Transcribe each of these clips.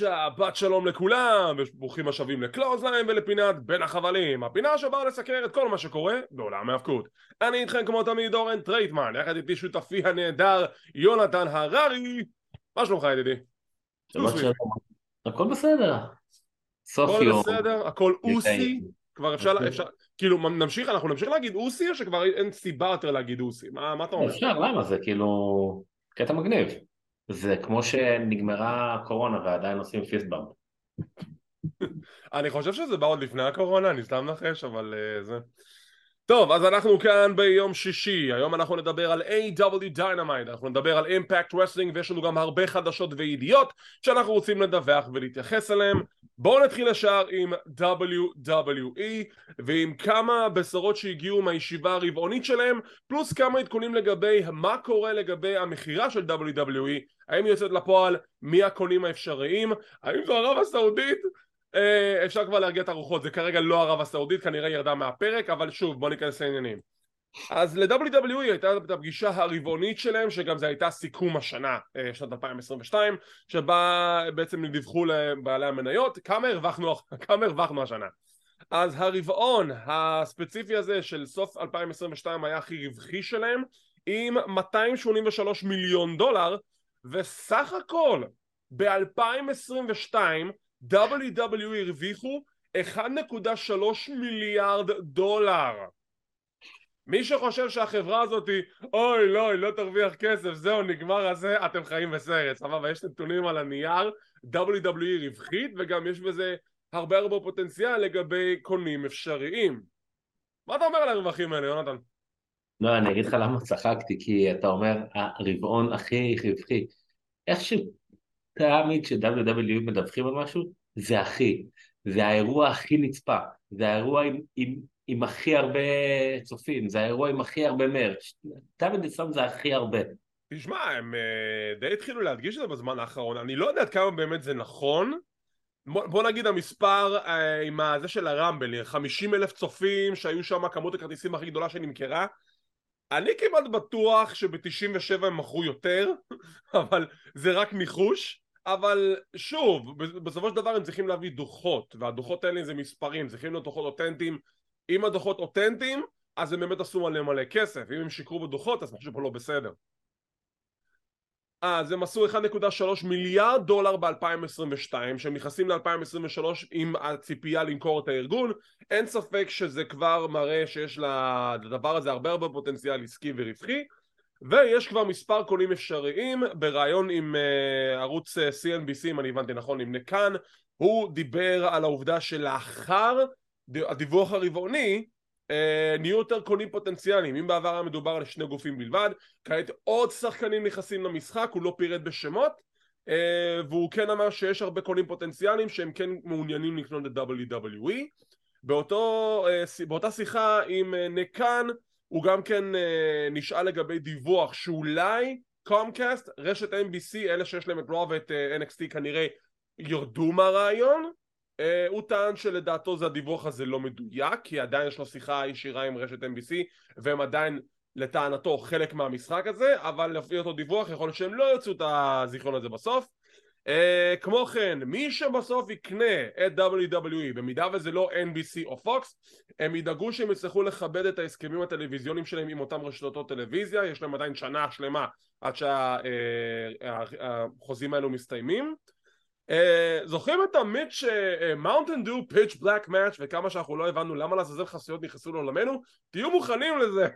שבת שלום לכולם, וברוכים השבים ל Clothesline ולפינת בין החבלים, הפינה שבאה לסקר את כל מה שקורה בעולם ההאבקות. אני איתכם כמו תמיד אורן טרייטמן, יחד איתי שותפי הנהדר יונתן הררי. מה שלומך ידידי? שבת שלום. הכל בסדר. סוף הכל יום. הכל בסדר, הכל Ucey. כבר אפשר, אפשר, כאילו נמשיך, אנחנו נמשיך להגיד Ucey או שכבר אין סיבה יותר להגיד Ucey? מה, מה אתה אומר? אפשר, למה? זה כאילו קטע מגניב. זה כמו שנגמרה הקורונה ועדיין עושים פיסטבאמפ. אני חושב שזה בא עוד לפני הקורונה, אני סתם נחש, אבל uh, זה... טוב, אז אנחנו כאן ביום שישי, היום אנחנו נדבר על A.W. Dynamite, אנחנו נדבר על Impact Wrestling ויש לנו גם הרבה חדשות וידיעות שאנחנו רוצים לדווח ולהתייחס אליהם. בואו נתחיל ישר עם WWE ועם כמה בשורות שהגיעו מהישיבה הרבעונית שלהם, פלוס כמה עדכונים לגבי מה קורה לגבי המכירה של WWE, האם היא יוצאת לפועל, מי הקונים האפשריים, האם זו ערב הסעודית? אה, אפשר כבר להרגיע את הרוחות, זה כרגע לא ערב הסעודית, כנראה ירדה מהפרק, אבל שוב, בוא ניכנס לעניינים. אז ל-WWE הייתה את הפגישה הרבעונית שלהם, שגם זה הייתה סיכום השנה, אה, שנת 2022, שבה בעצם דיווחו לבעלי המניות כמה הרווחנו, כמה הרווחנו השנה. אז הרבעון הספציפי הזה של סוף 2022 היה הכי רווחי שלהם, עם 283 מיליון דולר, וסך הכל ב-2022 WWE הרוויחו 1.3 מיליארד דולר. מי שחושב שהחברה הזאת היא אוי לא, היא לא תרוויח כסף, זהו נגמר הזה, אתם חיים בסרט, סבבה, יש נתונים על הנייר, WWE רווחית וגם יש בזה הרבה הרבה פוטנציאל לגבי קונים אפשריים. מה אתה אומר על הרווחים האלה, יונתן? לא, אני אגיד לך למה צחקתי, כי אתה אומר הרבעון הכי רווחי. איכשהו תמיד ש-WW מדווחים על משהו, זה הכי. זה האירוע הכי נצפה. זה האירוע עם, עם, עם הכי הרבה צופים. זה האירוע עם הכי הרבה מרץ'. תמיד אצלם זה הכי הרבה. תשמע, הם uh, די התחילו להדגיש את זה בזמן האחרון. אני לא יודע עד כמה באמת זה נכון. בוא, נגיד המספר uh, עם הזה של הרמבל, 50 אלף צופים שהיו שם כמות הכרטיסים הכי גדולה שנמכרה. אני כמעט בטוח שב-97 הם מכרו יותר, אבל זה רק ניחוש. אבל שוב, בסופו של דבר הם צריכים להביא דוחות, והדוחות האלה זה מספרים, צריכים להיות דוחות אותנטיים. אם הדוחות אותנטיים, אז הם באמת עשו עליהם מלא כסף, אם הם שיקרו בדוחות, אז משהו פה לא בסדר. אז הם עשו 1.3 מיליארד דולר ב-2022 שהם נכנסים ל-2023 עם הציפייה למכור את הארגון אין ספק שזה כבר מראה שיש לדבר הזה הרבה הרבה פוטנציאל עסקי ורווחי ויש כבר מספר קונים אפשריים בריאיון עם uh, ערוץ uh, CNBC אם אני הבנתי נכון עם נקן. הוא דיבר על העובדה שלאחר הדיווח הרבעוני uh, נהיו יותר קונים פוטנציאליים. אם בעבר היה מדובר על שני גופים בלבד כעת עוד שחקנים נכנסים למשחק הוא לא פירט בשמות uh, והוא כן אמר שיש הרבה קונים פוטנציאליים שהם כן מעוניינים לקנות את WWE באותו, uh, באותה שיחה עם uh, נקן הוא גם כן אה, נשאל לגבי דיווח שאולי קומקאסט, רשת NBC, אלה שיש להם את רוב ואת אה, NXT כנראה ירדו מהרעיון. אה, הוא טען שלדעתו זה הדיווח הזה לא מדויק כי עדיין יש לו שיחה ישירה עם רשת NBC והם עדיין לטענתו חלק מהמשחק הזה אבל לפי אותו דיווח יכול להיות שהם לא יוצאו את הזיכרון הזה בסוף Uh, כמו כן, מי שבסוף יקנה את WWE, במידה וזה לא NBC או Fox, הם ידאגו שהם יצטרכו לכבד את ההסכמים הטלוויזיוניים שלהם עם אותם רשתות טלוויזיה, יש להם עדיין שנה שלמה עד שהחוזים uh, האלו מסתיימים. Uh, זוכרים את המיץ' Mountain Dew Pitch Black Match וכמה שאנחנו לא הבנו למה לעזאזל חסויות נכנסו לעולמנו? תהיו מוכנים לזה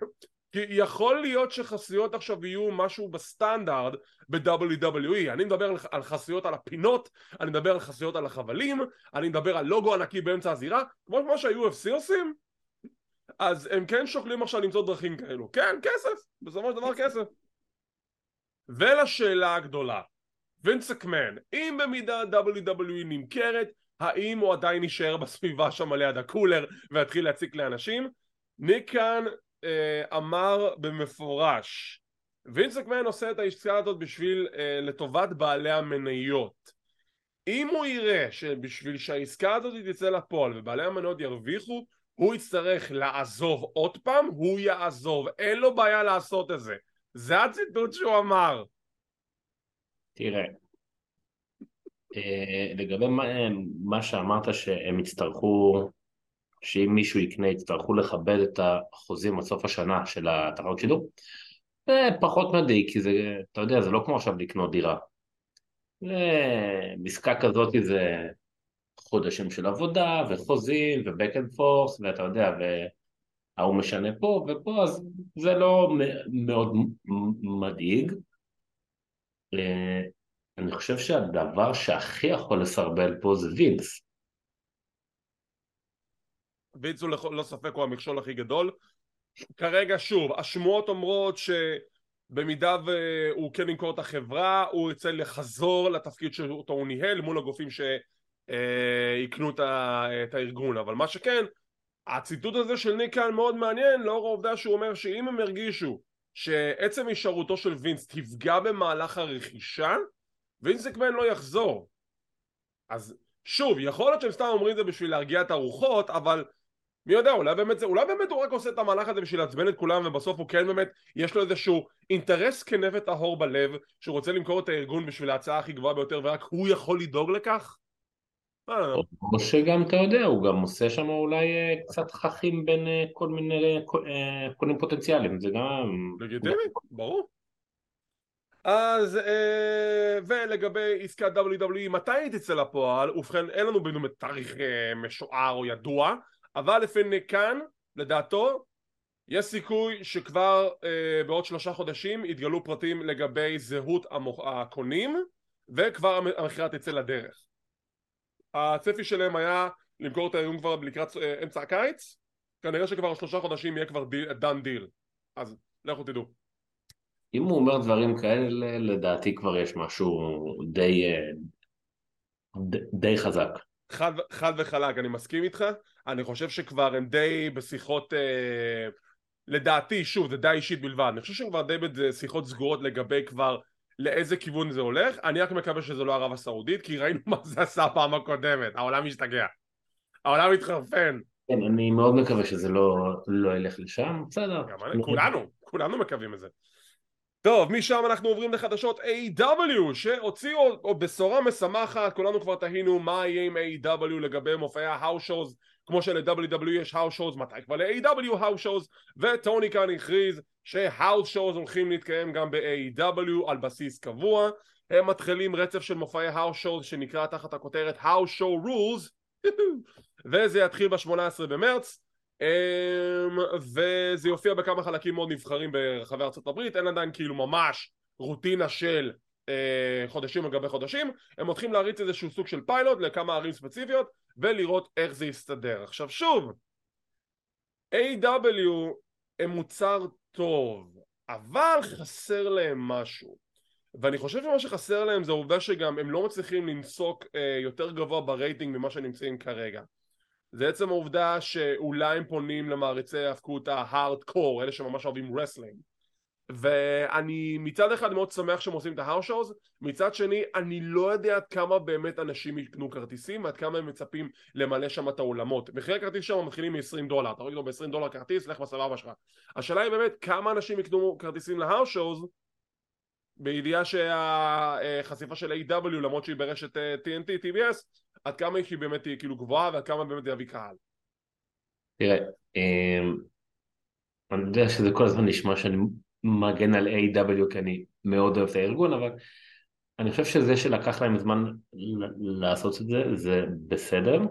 כי יכול להיות שחסויות עכשיו יהיו משהו בסטנדרט ב-WWE אני מדבר על חסויות על הפינות, אני מדבר על חסויות על החבלים, אני מדבר על לוגו ענקי באמצע הזירה כמו מה שה-UFC עושים אז הם כן שוקלים עכשיו למצוא דרכים כאלו. כן, כסף, בסופו של דבר כסף. ולשאלה הגדולה וינס אקמן, אם במידה WWE נמכרת האם הוא עדיין יישאר בסביבה שם ליד הקולר ויתחיל להציק לאנשים? ניק כאן אה, אמר במפורש וינס מקמן עושה את העסקה הזאת בשביל אה, לטובת בעלי המניות. אם הוא יראה שבשביל שהעסקה הזאת תצא לפועל ובעלי המניות ירוויחו הוא יצטרך לעזוב עוד פעם הוא יעזוב. אין לו בעיה לעשות את זה. זה הציטוט שהוא אמר. תראה אה, לגבי מה, מה שאמרת שהם יצטרכו, שאם מישהו יקנה יצטרכו לכבד את החוזים עד סוף השנה של התחנות שידור, זה פחות מדאיג, כי זה, אתה יודע, זה לא כמו עכשיו לקנות דירה. בעסקה כזאת זה חודשים של עבודה וחוזים ו-back and forth ואתה יודע וההוא משנה פה ופה אז זה לא מאוד מדאיג. אה, אני חושב שהדבר שהכי יכול לסרבל פה זה וינס הוא ללא ספק הוא המכשול הכי גדול. כרגע שוב השמועות אומרות ש... במידה והוא כן ימכור את החברה הוא ירצה לחזור לתפקיד שאותו הוא ניהל מול הגופים שיקנו את הארגון. אבל מה שכן הציטוט הזה של ניק כאן מאוד מעניין לאור העובדה שהוא אומר שאם הם הרגישו שעצם הישארותו של וינס תפגע במהלך הרכישה וינס אקמן לא יחזור. אז שוב יכול להיות שהם סתם אומרים את זה בשביל להרגיע את הרוחות אבל מי יודע, אולי באמת זה, אולי באמת הוא רק עושה את המהלך הזה בשביל לעצבן את כולם ובסוף הוא כן באמת, יש לו איזשהו אינטרס כנה וטהור בלב שהוא רוצה למכור את הארגון בשביל ההצעה הכי גבוהה ביותר ורק הוא יכול לדאוג לכך? או שגם אתה יודע, הוא גם עושה שם אולי אה, קצת חכים בין אה, כל מיני אה, קונים פוטנציאליים, זה גם... לגיטימי, ברור. אז ולגבי עסקת WWE מתי היא תצא לפועל ובכן אין לנו באמת תאריך משוער או ידוע אבל לפי ניקן, לדעתו, יש סיכוי שכבר אה, בעוד שלושה חודשים יתגלו פרטים לגבי זהות המוח... הקונים וכבר המכירה תצא לדרך. הצפי שלהם היה למכור את האיום כבר לקראת אה, אמצע הקיץ, כנראה שכבר שלושה חודשים יהיה כבר דן דיל, אז לכו תדעו. אם הוא אומר דברים כאלה, לדעתי כבר יש משהו די, אה, די, די חזק. חד, חד וחלק, אני מסכים איתך, אני חושב שכבר הם די בשיחות, אה, לדעתי, שוב, זה די אישית בלבד, אני חושב שהם כבר די בשיחות סגורות לגבי כבר לאיזה כיוון זה הולך, אני רק מקווה שזה לא ערב הסעודית, כי ראינו מה זה עשה פעם הקודמת, העולם משתגע, העולם מתחרפן. כן, אני מאוד מקווה שזה לא, לא ילך לשם, בסדר. אני, כולנו, כולנו מקווים את זה. טוב, משם אנחנו עוברים לחדשות AEW שהוציאו או בשורה משמחת, כולנו כבר תהינו מה יהיה עם AEW לגבי מופעי ההאוס שואוז כמו של-WWE יש האוס שואוז, מתי כבר ל-A.W. האוס שואוז וטוני קאן הכריז שהאוס שואוז הולכים להתקיים גם ב-AEW על בסיס קבוע הם מתחילים רצף של מופעי האוס שואוז שנקרא תחת הכותרת House Show Rules וזה יתחיל ב-18 במרץ אמ, וזה יופיע בכמה חלקים מאוד נבחרים ברחבי ארצות הברית אין עדיין כאילו ממש רוטינה של אה, חודשים על גבי חודשים הם הולכים להריץ איזשהו סוג של פיילוט לכמה ערים ספציפיות ולראות איך זה יסתדר עכשיו שוב AEW הם מוצר טוב אבל חסר להם משהו ואני חושב שמה שחסר להם זה העובדה שגם הם לא מצליחים לנסוק אה, יותר גבוה ברייטינג ממה שנמצאים כרגע זה עצם העובדה שאולי הם פונים למעריצי ההאבקות ההארדקור, אלה שממש אוהבים wrestling. ואני מצד אחד מאוד שמח שהם עושים את ההאוס שואוז, מצד שני אני לא יודע עד כמה באמת אנשים יקנו כרטיסים ועד כמה הם מצפים למלא שם את האולמות. מחירי הכרטיס שם מתחילים מ-20 דולר, אתה רואה לו ב-20 דולר כרטיס, לך בסבבה שלך. השאלה היא באמת כמה אנשים יקנו כרטיסים להאוס שואוז בידיעה שהחשיפה של A.W. למרות שהיא ברשת TNT, אה, TBS, עד כמה היא באמת תהיה כאילו גבוהה ועד כמה באמת יביא קהל. תראה, אמ, אני יודע שזה כל הזמן נשמע שאני מגן על A.W. כי אני מאוד אוהב את הארגון, אבל אני חושב שזה שלקח להם זמן לעשות את זה, זה בסדר.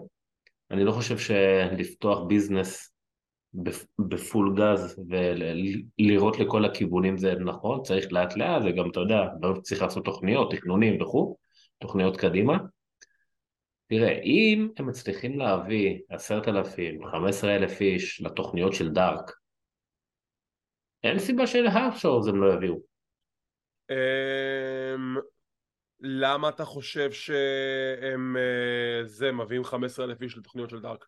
אני לא חושב שלפתוח ביזנס בפול גז ולראות לכל הכיוונים זה נכון, צריך לאט לאט, זה גם, אתה יודע, צריך לעשות תוכניות, תכנונים וכו', תוכניות קדימה. תראה, אם הם מצליחים להביא עשרת אלפים, חמש עשרה אלף איש לתוכניות של דארק, אין סיבה שלהארשורס הם לא יביאו. אמ, למה אתה חושב שהם אה, זה מביאים 15 אלף איש לתוכניות של דארק?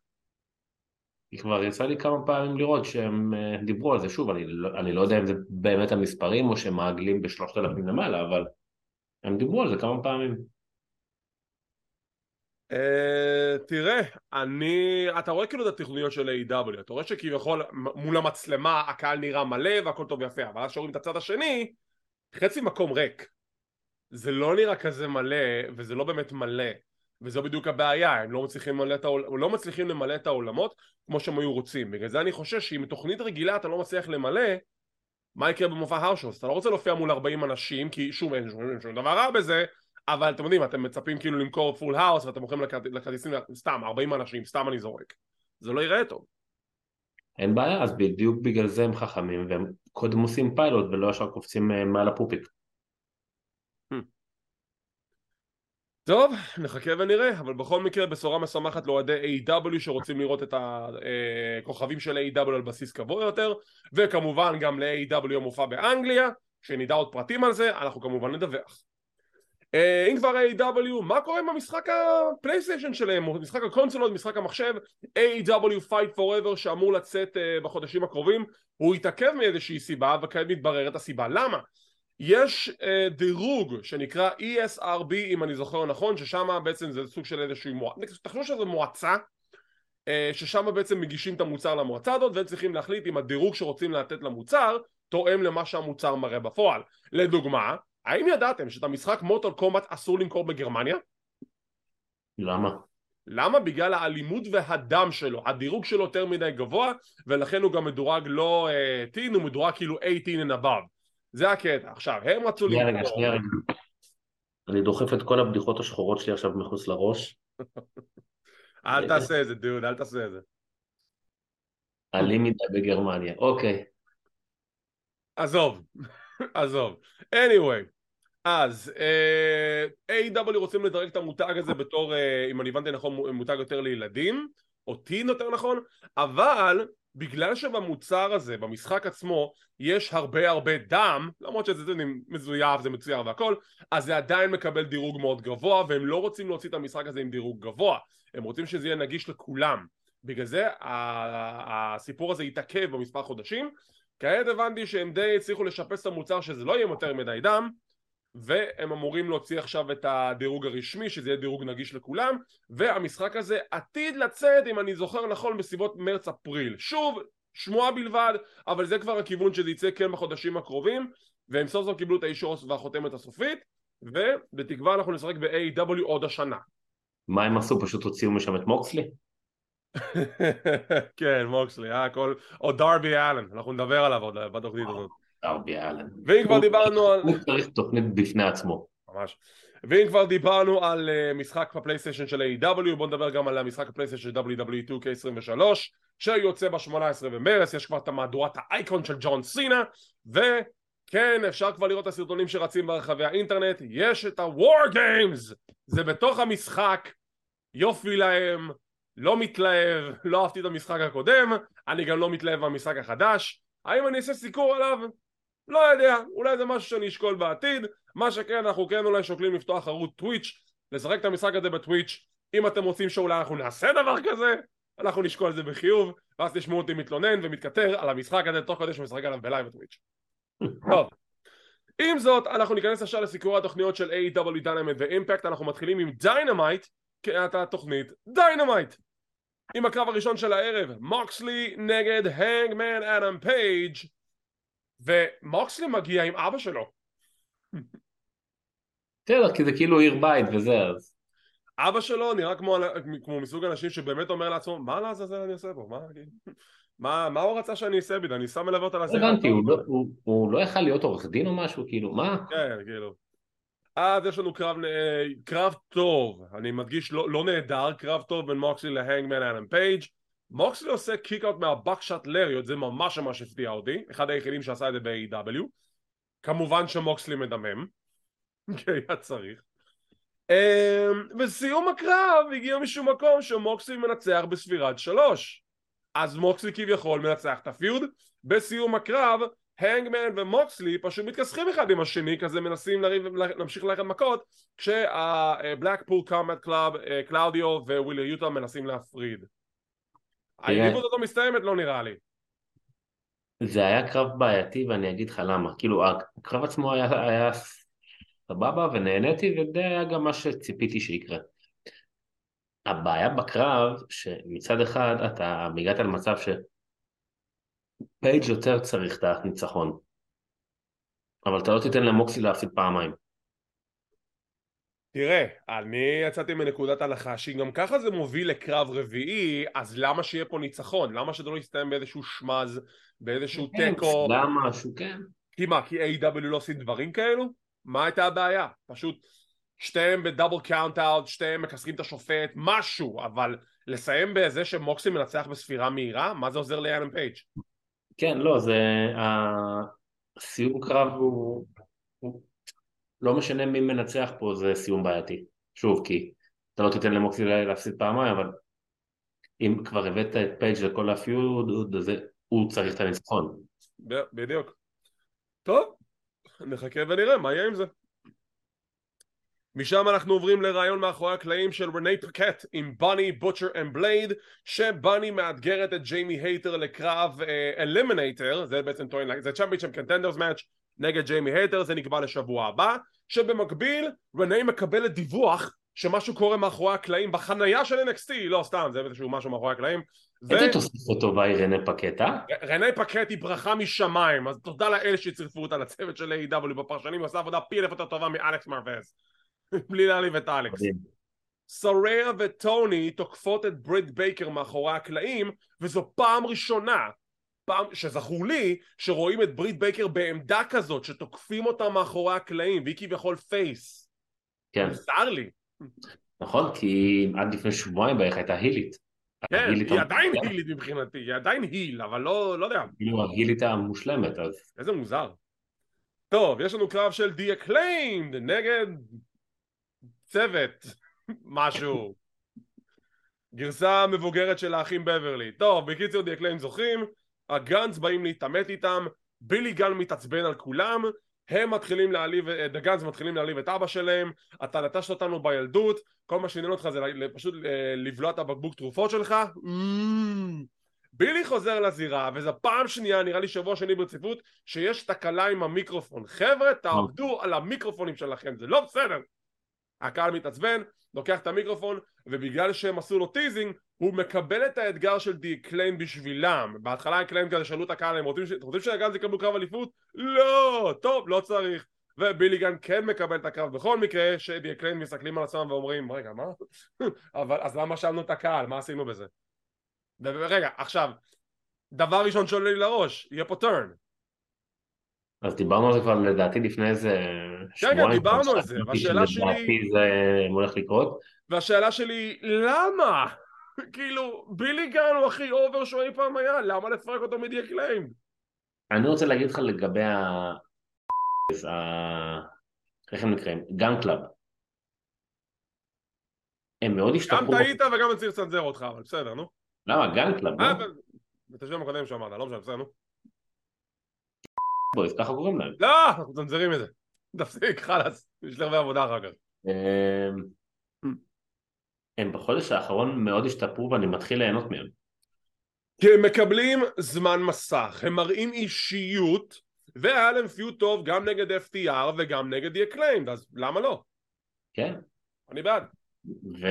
כי כבר יצא לי כמה פעמים לראות שהם אה, דיברו על זה שוב, אני לא, אני לא יודע אם זה באמת המספרים או שהם מעגלים בשלושת אלפים למעלה, אבל הם דיברו על זה כמה פעמים. Uh, תראה, אני, אתה רואה כאילו את התכניות של A.W, אתה רואה שכביכול מול המצלמה הקהל נראה מלא והכל טוב ויפה, אבל אז שרואים את הצד השני, חצי מקום ריק. זה לא נראה כזה מלא, וזה לא באמת מלא, וזו בדיוק הבעיה, הם לא מצליחים את, האול... לא מצליחים למלא את האולמות כמו שהם היו רוצים, בגלל זה אני חושש שאם תוכנית רגילה אתה לא מצליח למלא, מה יקרה במופע הרשוס? אתה לא רוצה להופיע מול 40 אנשים, כי שוב אין שום דבר רע בזה, אבל אתם יודעים, אתם מצפים כאילו למכור full house ואתם מוכרים לכרטיסים סתם, 40 אנשים, סתם אני זורק. זה לא ייראה טוב. אין בעיה, אז בדיוק בגלל זה הם חכמים, והם קודם עושים פיילוט ולא ישר קופצים אה, מעל הפופיק. טוב, נחכה ונראה, אבל בכל מקרה בשורה משמחת לאוהדי A.W שרוצים לראות את הכוכבים של A.W על בסיס קבוע יותר, וכמובן גם ל-A.W המופע באנגליה, שנדע עוד פרטים על זה, אנחנו כמובן נדווח. אה, אם כבר A.W, מה קורה עם המשחק הפלייסטיישן שלהם, משחק הקונסולות, משחק המחשב, A.W Fight Forever שאמור לצאת אה, בחודשים הקרובים, הוא התעכב מאיזושהי סיבה, וכעת מתבררת הסיבה. למה? יש uh, דירוג שנקרא ESRB אם אני זוכר נכון ששם בעצם זה סוג של איזושהי מועצה, תחשבו שזה מועצה uh, ששם בעצם מגישים את המוצר למועצה הזאת והם צריכים להחליט אם הדירוג שרוצים לתת למוצר תואם למה שהמוצר מראה בפועל לדוגמה, האם ידעתם שאת המשחק מוטל קומט אסור למכור בגרמניה? למה? למה? בגלל האלימות והדם שלו, הדירוג שלו יותר מדי גבוה ולכן הוא גם מדורג לא uh, teen, הוא מדורג כאילו 18 and above זה הקטע. עכשיו, הם רצו... שנייה רגע, שנייה רגע. אני דוחף את כל הבדיחות השחורות שלי עכשיו מחוץ לראש. אל תעשה את זה, דוד, אל תעשה את זה. עלי מדי בגרמניה, אוקיי. עזוב, עזוב. anyway, אז uh, A.W רוצים לדרג את המותג הזה בתור, uh, אם אני הבנתי נכון, מותג יותר לילדים, או טין יותר נכון, אבל בגלל שבמוצר הזה, במשחק עצמו, יש הרבה הרבה דם, למרות שזה מזויף, זה מצויר והכל, אז זה עדיין מקבל דירוג מאוד גבוה, והם לא רוצים להוציא את המשחק הזה עם דירוג גבוה, הם רוצים שזה יהיה נגיש לכולם. בגלל זה הסיפור הזה יתעכב במספר חודשים. כעת הבנתי שהם די הצליחו לשפץ את המוצר שזה לא יהיה יותר מדי דם, והם אמורים להוציא עכשיו את הדירוג הרשמי שזה יהיה דירוג נגיש לכולם והמשחק הזה עתיד לצאת אם אני זוכר נכון בסביבות מרץ-אפריל שוב שמועה בלבד אבל זה כבר הכיוון שזה יצא כן בחודשים הקרובים והם סוף סוף קיבלו את האישור והחותמת הסופית ובתקווה אנחנו נשחק ב-AW עוד השנה מה הם עשו? פשוט הוציאו משם את מוקסלי? כן מוקסלי, אה, הכל, או דרבי אלן, אנחנו נדבר עליו עוד בתוכנית הזאת דרבי אלן. ואם כבר דיברנו על... הוא צריך תוכנית בפני עצמו. ממש. ואם כבר דיברנו על uh, משחק בפלייסטיישן של A.W בואו נדבר גם על המשחק הפלייסטיישן של WW2K23 שיוצא ב-18 במרס, יש כבר את המהדורת האייקון של ג'ון סינה וכן, אפשר כבר לראות את הסרטונים שרצים ברחבי האינטרנט, יש את ה-War Games! זה בתוך המשחק, יופי להם, לא מתלהב, לא אהבתי את המשחק הקודם, אני גם לא מתלהב במשחק החדש, האם אני אעשה סיקור עליו? לא יודע, אולי זה משהו שאני אשקול בעתיד. מה שכן אנחנו כן אולי שוקלים לפתוח ערוץ טוויץ' לשחק את המשחק הזה בטוויץ' אם אתם רוצים שאולי אנחנו נעשה דבר כזה אנחנו נשקול את זה בחיוב ואז תשמעו אותי מתלונן ומתכתר על המשחק הזה תוך כדי שמשחק עליו בלייב בטוויץ' טוב. עם זאת אנחנו ניכנס עכשיו לסיקור התוכניות של AEW דיינמייט ואימפקט אנחנו מתחילים עם דיינמייט כעת התוכנית דיינמייט עם הקרב הראשון של הערב מוקסלי נגד הנגמן אדם פייג' ומוקסלי מגיע עם אבא שלו. בסדר, כי זה כאילו עיר בית וזה, אז... אבא שלו נראה כמו, כמו מסוג אנשים שבאמת אומר לעצמו, מה לעזאזל אני עושה פה? מה, מה, מה הוא רצה שאני אעשה בדי? אני שם מלווה אותה לזה. הבנתי, הוא, לא, הוא, הוא לא יכל להיות עורך דין או משהו? כאילו, מה? כן, כאילו. אז יש לנו קרב, קרב טוב, אני מדגיש לא, לא נהדר, קרב טוב בין מוקסלי להנגמן אדם פייג' מוקסלי עושה קיק אאוט מהבקשט לריות, זה ממש ממש הפתיע אותי, אחד היחידים שעשה את זה ב-AW כמובן שמוקסלי מדמם, כי היה צריך. וסיום הקרב הגיע משום מקום שמוקסלי מנצח בספירת שלוש. אז מוקסלי כביכול מנצח את ה feud. בסיום הקרב הנגמן ומוקסלי פשוט מתכסחים אחד עם השני כזה מנסים לריב, להמשיך ללכת מכות כשה Blackpool Combat Club קלאודיו ווילר יוטה מנסים להפריד היריבות אותו מסתיימת לא נראה לי. זה היה קרב בעייתי ואני אגיד לך למה. כאילו הקרב עצמו היה, היה סבבה ונהניתי וזה היה גם מה שציפיתי שיקרה. הבעיה בקרב שמצד אחד אתה הגעת למצב שפייג' יותר צריך את הניצחון אבל אתה לא תיתן למוקסי להפסיד פעמיים תראה, אני יצאתי מנקודת הנחה שאם גם ככה זה מוביל לקרב רביעי, אז למה שיהיה פה ניצחון? למה שזה לא יסתיים באיזשהו שמז, באיזשהו כן, תיקו? למה משהו, כן. כי מה, כי A.W לא עושים דברים כאלו? מה הייתה הבעיה? פשוט שתיהם ב double count out, שתיהם מכסחים את השופט, משהו, אבל לסיים בזה שמוקסלי מנצח בספירה מהירה? מה זה עוזר לאדם פייג'? כן, לא, זה... הסיום קרב הוא... לא משנה מי מנצח פה, זה סיום בעייתי. שוב, כי אתה לא תיתן למוקסלי להפסיד פעמיים, אבל אם כבר הבאת את פייג' לכל ה feud, הזה, הוא צריך את הניצחון. בדיוק. טוב, נחכה ונראה מה יהיה עם זה. משם אנחנו עוברים לראיון מאחורי הקלעים של רנה פאקט עם בוני, Butcher and Blade שבוני מאתגרת את ג'יימי הייטר לקרב eliminator uh, זה בעצם טוען, זה championship contenders match נגד ג'יימי הייטר זה נקבע לשבוע הבא שבמקביל רנה מקבלת דיווח שמשהו קורה מאחורי הקלעים בחנייה של NXT לא סתם זה איזשהו משהו מאחורי הקלעים. איזה תוספות טובה היא רנה פקט, אה? רני פקט היא ברכה משמיים. אז תודה לאלה שצירפו אותה לצוות של AEW בפרשנים היא עושה עבודה פי אלף יותר טובה מאלכס מרוויז בלי להעליב את אלכס. סראיה וטוני תוקפות את ברית בייקר מאחורי הקלעים וזו פעם ראשונה פעם שזכור לי שרואים את ברית בייקר בעמדה כזאת שתוקפים אותה מאחורי הקלעים והיא כביכול face. כן. מוזר לי. נכון, כי עד לפני שבועיים בערך הייתה הילית. כן, ההילית היא עדיין. הילית מבחינתי, היא עדיין היל, אבל לא, לא יודע, כאילו ההילית המושלמת, אז איזה מוזר. טוב, יש לנו קרב של The Acclaimed נגד צוות, משהו. גרסה מבוגרת של האחים בברלי. טוב, בקיצור The Acclaimed זוכים, הגאנס באים להתעמת איתם, בילי גן מתעצבן על כולם, הם מתחילים להעליב, The Gunns מתחילים להעליב את אבא שלהם, אתה נטשת אותנו בילדות, כל מה שעניין אותך זה פשוט אה, לבלוע את הבקבוק תרופות שלך, Mm. בילי חוזר לזירה, וזו פעם שנייה, נראה לי שבוע שני ברציפות, שיש תקלה עם המיקרופון. חבר'ה, תעבדו על המיקרופונים שלכם, זה לא בסדר. הקהל מתעצבן, לוקח את המיקרופון, ובגלל שהם עשו לו teasing, הוא מקבל את האתגר של The Acclaimed בשבילם. בהתחלה ה Acclaimed כזה שאלו את הקהל, הם רוצים, ש... רוצים שה Gunns יקבלו קרב אליפות? לא! טוב, לא צריך. ובילי גאן כן מקבל את הקרב בכל מקרה, ש The Acclaimed מסתכלים על עצמם ואומרים, רגע, מה? אבל אז למה שאלנו את הקהל? מה עשינו בזה? רגע, עכשיו, דבר ראשון שעולה לי לראש, יהיה פה turn. אז דיברנו על זה כבר לדעתי לפני איזה שבועיים. דיברנו על זה, והשאלה שלי- לדעתי זה הולך לקרות. והשאלה שלי למה? כאילו, בילי גאן הוא הכי over שהוא אי פעם היה, למה לפרק אותו מ The Acclaimed? אני רוצה להגיד לך לגבי ה... איך הם נקראים? Gunn Club. הם מאוד גם השתפרו. טעית וגם אני צריך לצנזר אותך, אבל בסדר, נו. למה? Gunn Club, אה, לא? את השם הקודם שאמרת, לא משנה, בסדר, נו. Boys, ככה קוראים להם. לא, אנחנו מצנזרים את זה. תפסיק, חלאס, יש לי הרבה עבודה אחר כך. הם- הם בחודש האחרון מאוד השתפרו ואני מתחיל ליהנות מהם. כי הם מקבלים זמן מסך, הם מראים אישיות, והיה להם פיוט טוב גם נגד FTR וגם נגד The Acclaimed, אז למה לא? כן? אני בעד. ו...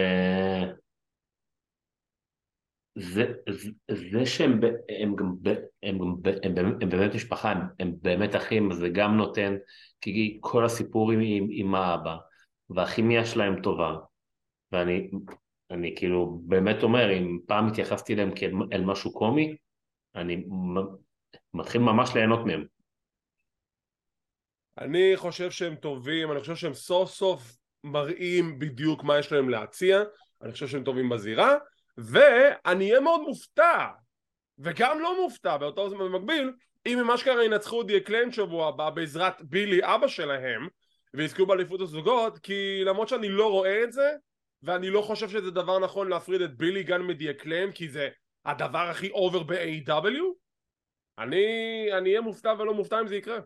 זה, זה, זה שהם ב- הם גם, הם, הם, באמת- הם באמת משפחה, הם, הם באמת אחים, זה גם נותן, כי כל הסיפור עם, עם, עם האבא, והכימיה שלהם טובה, ואני אני כאילו באמת אומר, אם פעם התייחסתי אליהם כאל אל משהו קומי, אני מתחיל ממש ליהנות מהם. אני חושב שהם טובים, אני חושב שהם סוף סוף מראים בדיוק מה יש להם להציע, אני חושב שהם טובים בזירה, ואני אהיה מאוד מופתע, וגם לא מופתע באותו זמן במקביל, אם הם אשכרה ינצחו את The Acclaimed שבוע הבא בעזרת בילי אבא שלהם, ויזכו באליפות הזוגות, כי למרות שאני לא רואה את זה, ואני לא חושב שזה דבר נכון להפריד את בילי גאן מ The Acclaimed, כי זה הדבר הכי over ב-AEW, אני אני אהיה מופתע ולא מופתע אם זה יקרה.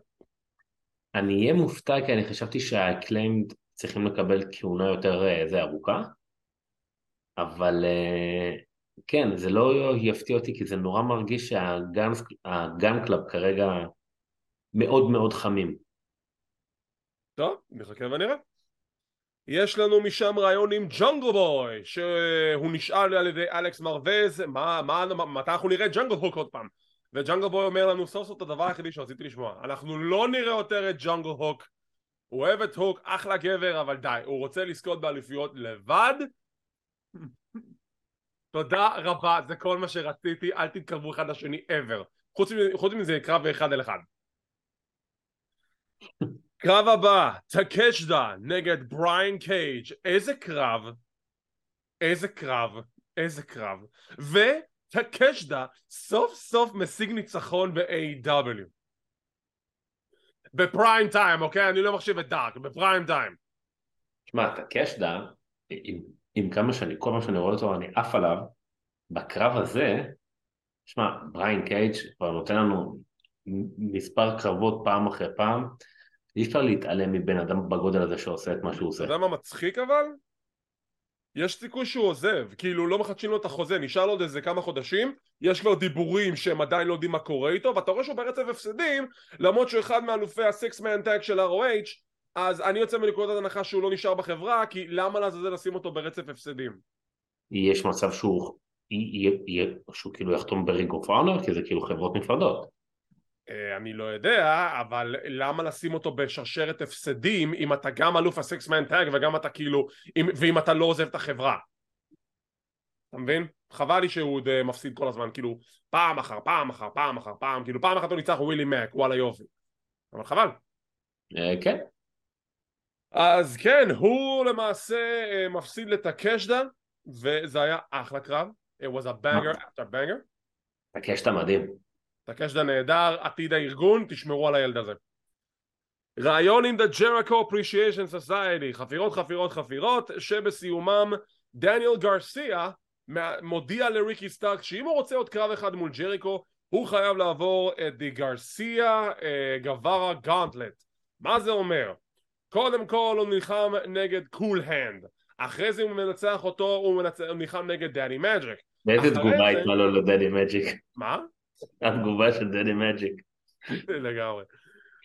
אני אהיה מופתע כי אני חשבתי שה Acclaimed צריכים לקבל כהונה יותר אה, זה ארוכה, אבל אה, כן, זה לא יפתיע אותי כי זה נורא מרגיש שה Gunn Club כרגע מאוד מאוד חמים. טוב, נחכה ונראה. יש לנו משם רעיון עם ג'ונגל בוי, שהוא נשאל על ידי אלכס מרוויז, מה, מה, מתי אנחנו נראה ג'ונגל הוק עוד פעם? וג'ונגל בוי אומר לנו סוף סוף את הדבר היחידי שרציתי לשמוע, אנחנו לא נראה יותר את ג'ונגל הוק הוא אוהב את הוק, אחלה גבר, אבל די, הוא רוצה לזכות באליפויות לבד. תודה רבה, זה כל מה שרציתי, אל תתקרבו אחד לשני ever. חוץ, מזה קרב אחד על אחד. קרב הבא, טקשיטה נגד בריין קייג' איזה קרב, איזה קרב, איזה קרב. וטקשיטה סוף סוף משיג ניצחון ב-AEW. בפריים טיים, אוקיי? אני לא מחשיב את Dark, בפריים טיים. שמע, טקשיטה, עם, עם כמה שאני, כל מה שאני רואה אותו, אני עף עליו, בקרב הזה, שמע, בריין קייג' כבר נותן לנו מספר קרבות פעם אחרי פעם, אי אפשר להתעלם מבן אדם בגודל הזה שעושה את מה שהוא עושה. אתה יודע מה מצחיק אבל? יש סיכוי שהוא עוזב, כאילו לא מחדשים לו את החוזה, נשאר לו עוד איזה כמה חודשים, יש כבר דיבורים שהם עדיין לא יודעים מה קורה איתו, ואתה רואה שהוא ברצף הפסדים, למרות שהוא אחד מאלופי ה six man tag של ROH, אז אני יוצא מנקודת הנחה שהוא לא נשאר בחברה, כי למה לעזאזל לשים אותו ברצף הפסדים? יש מצב שהוא, שהוא כאילו יחתום ב Ring of Honor, כי זה כאילו חברות נפרדות. אה, אני לא יודע, אבל למה לשים אותו בשרשרת הפסדים אם אתה גם אלוף הסקס מן טאג וגם אתה כאילו, אם, ואם אתה לא עוזב את החברה? אתה מבין? חבל לי שהוא עוד אה, מפסיד כל הזמן, כאילו פעם אחר פעם אחר פעם אחר פעם, כאילו פעם אחת הוא ניצח ווילי מק, וואלה יופי. אבל חבל. אה, כן. אז כן, הוא למעשה מפסיד לטקשיטה, וזה היה אחלה קרב. It was a banger after banger. טקשיטה מדהים. טקשיטה נהדר, עתיד הארגון, תשמרו על הילד הזה. רעיון עם The Jericho Appreciation Society, חפירות חפירות חפירות, שבסיומם דניאל גרסיה מודיע לריקי סטארקס שאם הוא רוצה עוד קרב אחד מול ג'ריקו הוא חייב לעבור את די גרסיה גווארה gauntlet מה זה אומר? קודם כל הוא נלחם נגד Cool Hand אחרי זה הוא מנצח אותו הוא, מנצח, הוא נלחם נגד Daddy Magic באיזה תגובה הייתה לו ל Daddy Magic? מה? התגובה של Daddy Magic. לגמרי.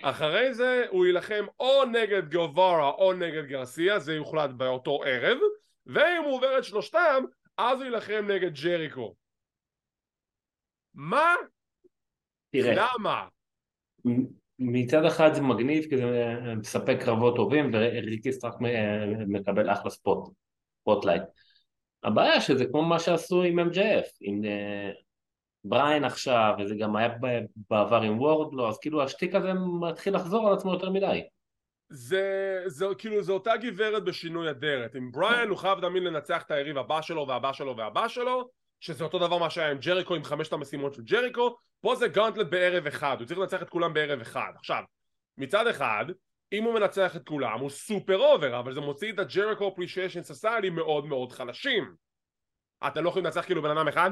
אחרי זה הוא יילחם או נגד גווארה או נגד גרסיה, זה יוחלט באותו ערב, ואם הוא עובר את שלושתם, אז הוא יילחם נגד ג'ריקו. מה? תראה. למה? מצד אחד זה מגניב כי זה מספק קרבות טובים וריקי סטארקס מקבל אחלה spot, spotlight. הבעיה שזה כמו מה שעשו עם MJF, עם בריין עכשיו, וזה גם היה בעבר עם וורדלו, אז כאילו השטיק הזה מתחיל לחזור על עצמו יותר מדי. זה, זה כאילו זה אותה גברת בשינוי אדרת. עם בריין הוא חייב תמיד לנצח את היריב הבא שלו והבא שלו והבא שלו שזה אותו דבר מה שהיה עם ג'ריקו עם חמשת המשימות של ג'ריקו. פה זה gauntlet בערב אחד הוא צריך לנצח את כולם בערב אחד. עכשיו מצד אחד אם הוא מנצח את כולם הוא super over אבל זה מוציא את הג'ריקו אפרישיישן סוסיילי מאוד מאוד חלשים אתם לא יכולים לנצח כאילו בן אדם אחד?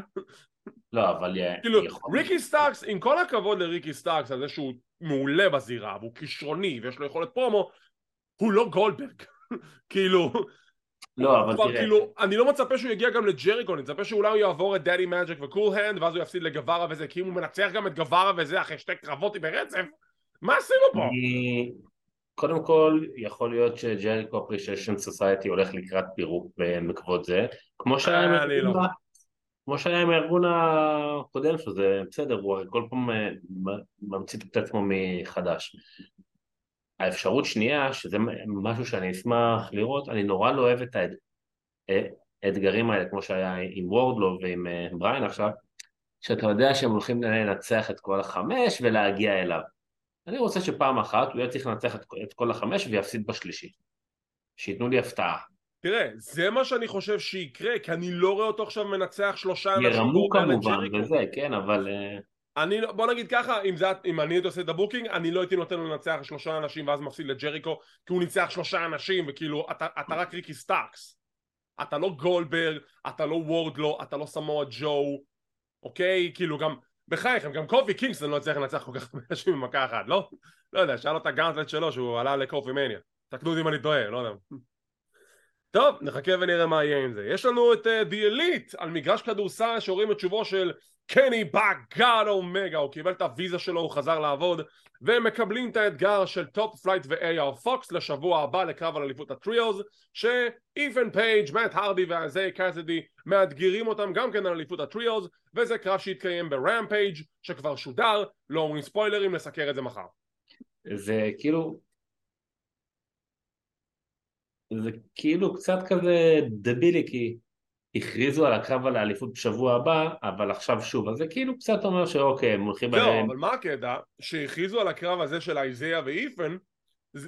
לא, אבל... כאילו, ריקי סטארקס, עם כל הכבוד לריקי סטארקס על זה שהוא מעולה בזירה, והוא כישרוני, ויש לו יכולת פרומו, הוא לא גולדברג. כאילו... לא, אבל תראה... כאילו, אני לא מצפה שהוא יגיע גם לג'ריקו, אני מצפה שאולי הוא יעבור את דאדי מג'יק וקול הנד, ואז הוא יפסיד לגווארה וזה, כי אם הוא מנצח גם את גווארה וזה אחרי שתי קרבות ברצף, מה עשינו פה? קודם כל, יכול להיות שג'ריקו אפרישיישן סוסייטי הולך לקראת פירוק בעקבות זה, כמו שהיה עם אה, לא. כמו שהיה עם הארגון הקודם שלו, זה בסדר, הוא הרי כל פעם אה, ממציא את עצמו מחדש. האפשרות שנייה, שזה משהו שאני אשמח לראות, אני נורא לא אוהב את האתגרים האלה, כמו שהיה עם וורדלו ועם אה, בריין עכשיו, שאתה יודע שהם הולכים לנצח את כל החמש ולהגיע אליו. אני רוצה שפעם אחת הוא יהיה צריך לנצח את כל החמש ויפסיד בשלישי. שייתנו לי הפתעה. תראה, זה מה שאני חושב שיקרה, כי אני לא רואה אותו עכשיו מנצח שלושה אנשים. ירמו כמובן וזה, כן, אבל... אה, אני, לא- בוא נגיד ככה, אם, זה, אם אני הייתי עושה את ה-booking, אני לא הייתי נותן לו לנצח שלושה אנשים ואז מפסיד לג'ריקו, כי הוא ניצח שלושה אנשים, וכאילו, אתה, אתה רק ריקי סטארקס. אתה לא גולדברג, אתה לא וורדלו, אתה לא סמואה ג'ו, אוקיי? כאילו גם, בחייכם, גם קופי קינגסטון לא הצליח לנצח כל כך הרבה אנשים במכה אחת, לא? לא יודע, של אותה gauntlet שלו שהוא עלה ל-KofiMania. תקנו אותי אם אני טועה, לא יודע. טוב, נחכה ונראה מה יהיה עם זה. יש לנו את uh, אליט על מגרש כדורסל שרואים את שובו של קני באגאד אומגה, הוא קיבל את הוויזה שלו, הוא חזר לעבוד, והם מקבלים את האתגר של טופ פלייט ו-AR פוקס לשבוע הבא לקרב על אליפות ה-trios, שאית'ן פייג', מאט הרדי ואייזיאה קאסידי מאתגרים אותם גם כן על אליפות ה-trios, וזה קרב שהתקיים ברמפייג' שכבר שודר, לא אומרים ספוילרים, נסקר את זה מחר. זה כאילו זה כאילו קצת כזה דבילי, כי הכריזו על הקרב על האליפות בשבוע הבא, אבל עכשיו שוב, אז זה כאילו קצת אומר שאוקיי, הם הולכים... לא, בהם... אבל מה הקטע? שהכריזו על הקרב הזה של אייזיאה ואית'ן,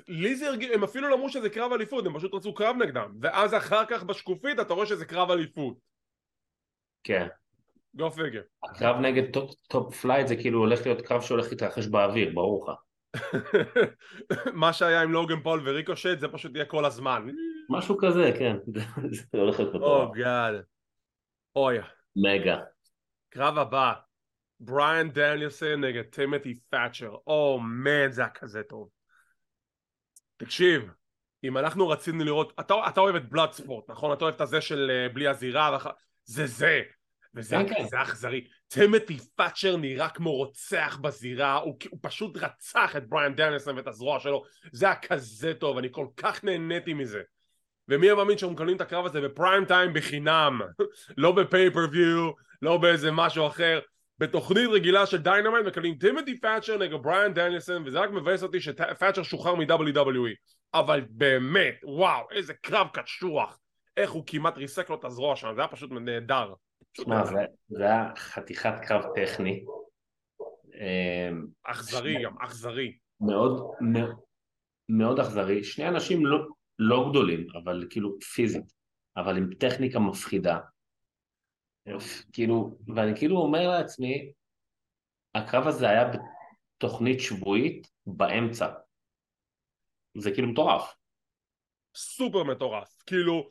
לי זה הרגיש, הם אפילו לא אמרו שזה קרב אליפות, הם פשוט רצו קרב נגדם, ואז אחר כך בשקופית אתה רואה שזה קרב אליפות. כן. go figure. הקרב נגד טופ פלייט זה כאילו הולך להיות קרב שהולך להתרחש באוויר, ברור לך. מה שהיה עם לוגן פול וריקושט זה פשוט יהיה כל הזמן. משהו כזה, כן. זה הולך להיות מטורף. גאד. אוי. מגה. קרב הבא. בריאן דניאלסון נגד טימתי פאצ'ר. או מן זה היה כזה טוב. תקשיב. אם אנחנו רצינו לראות, אתה, אתה אוהב את בלאד ספורט, נכון? אתה אוהב את הזה של אה, בלי הזירה, ואח... זה זה. וזה כן, כן. כזה אכזרי. טימתי פאצ'ר נראה כמו רוצח בזירה, הוא, הוא פשוט רצח את בריאן דניאלסון ואת הזרוע שלו. זה היה כזה טוב, אני כל כך נהניתי מזה. ומי המאמין שאנחנו מקבלים את הקרב הזה בפריים טיים בחינם, לא ב-pay-per-view, לא באיזה משהו אחר. בתוכנית רגילה של דיינמייט מקבלים טימותי תאצ'ר נגד בריאן דניאלסון וזה רק מבאס אותי שתאצ'ר שוחרר מ-WWE אבל באמת, וואו, איזה קרב קשוח איך הוא כמעט ריסק לו את הזרוע שם, זה היה פשוט נהדר. שמע, זה היה חתיכת קרב טכני. אמ, אכזרי גם, אכזרי. מאוד, מאוד, מאוד אכזרי. שני אנשים לא, לא גדולים, אבל כאילו פיזית, אבל עם טכניקה מפחידה. כאילו, ואני כאילו אומר לעצמי, הקרב הזה היה בתוכנית שבועית באמצע. זה כאילו מטורף. סופר מטורף, כאילו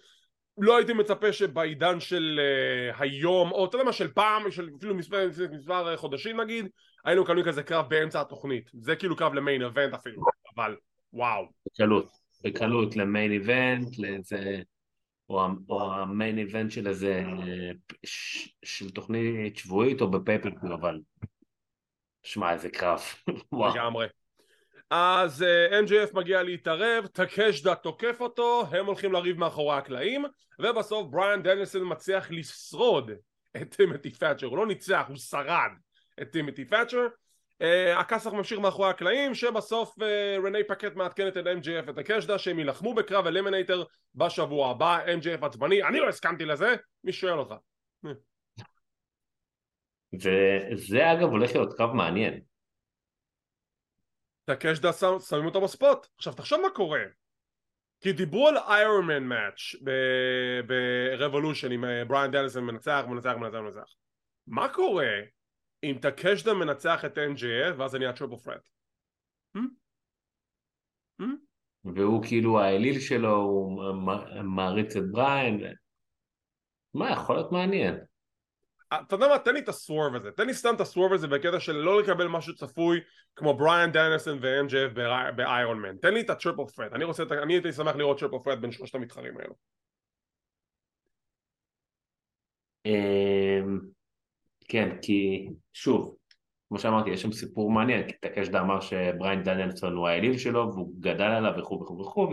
לא הייתי מצפה שבעידן של uh, היום, או אתה יודע מה, של פעם, של אפילו מספר, מספר אה, חודשים נגיד, היינו מקבלים כזה קרב באמצע התוכנית, זה כאילו קרב ל-main event אפילו, אבל וואו. בקלות, בקלות ל-main event, לאיזה, או, או ה-main event של איזה, אה, ש, של תוכנית שבועית או ב-pay-per-view, אבל שמע איזה קרב. לגמרי. אז uh, MJF מגיע להתערב, טקשיטה תוקף אותו, הם הולכים לריב מאחורי הקלעים, ובסוף בריאן דניאלסון מצליח לשרוד את טימותי תאצ'ר, הוא לא ניצח, הוא שרד את טימותי תאצ'ר. Uh, הכסח ממשיך מאחורי הקלעים, שבסוף uh, רנה פאקט מעדכנת את MJF ואת טקשיטה שהם יילחמו בקרב eliminator בשבוע הבא, MJF עצבני, אני לא הסכמתי לזה, מי שואל אותך? וזה אגב הולך להיות קרב מעניין. טקשיטה שם, שמים אותו ב-spot. עכשיו תחשוב מה קורה. כי דיברו על Iron Man match ב-Revolution עם אה, בריאן דניאלסון מנצח, מנצח, מנצח, מנצח. מה קורה אם טקשיטה מנצח את MJF ואז זה נהיה triple threat? והוא כאילו האליל שלו, הוא מעריץ את בריין. ו- מה, יכול להיות מעניין. אתה יודע מה, תן לי את ה-swerve הזה, תן לי סתם את ה-swerve הזה בקטע של לא לקבל משהו צפוי כמו בריאן דניאלסון ו-MJF ב-Iron Man, תן לי את ה-triple threat, אני רוצה, אני הייתי שמח לראות triple threat בין שלושת המתחרים האלו. אמ, כן, כי שוב, כמו שאמרתי, יש שם סיפור מעניין, כי טקשדה אמר שבריין דניאלסון הוא האליל שלו, והוא גדל עליו וכו' וכו' וכו'.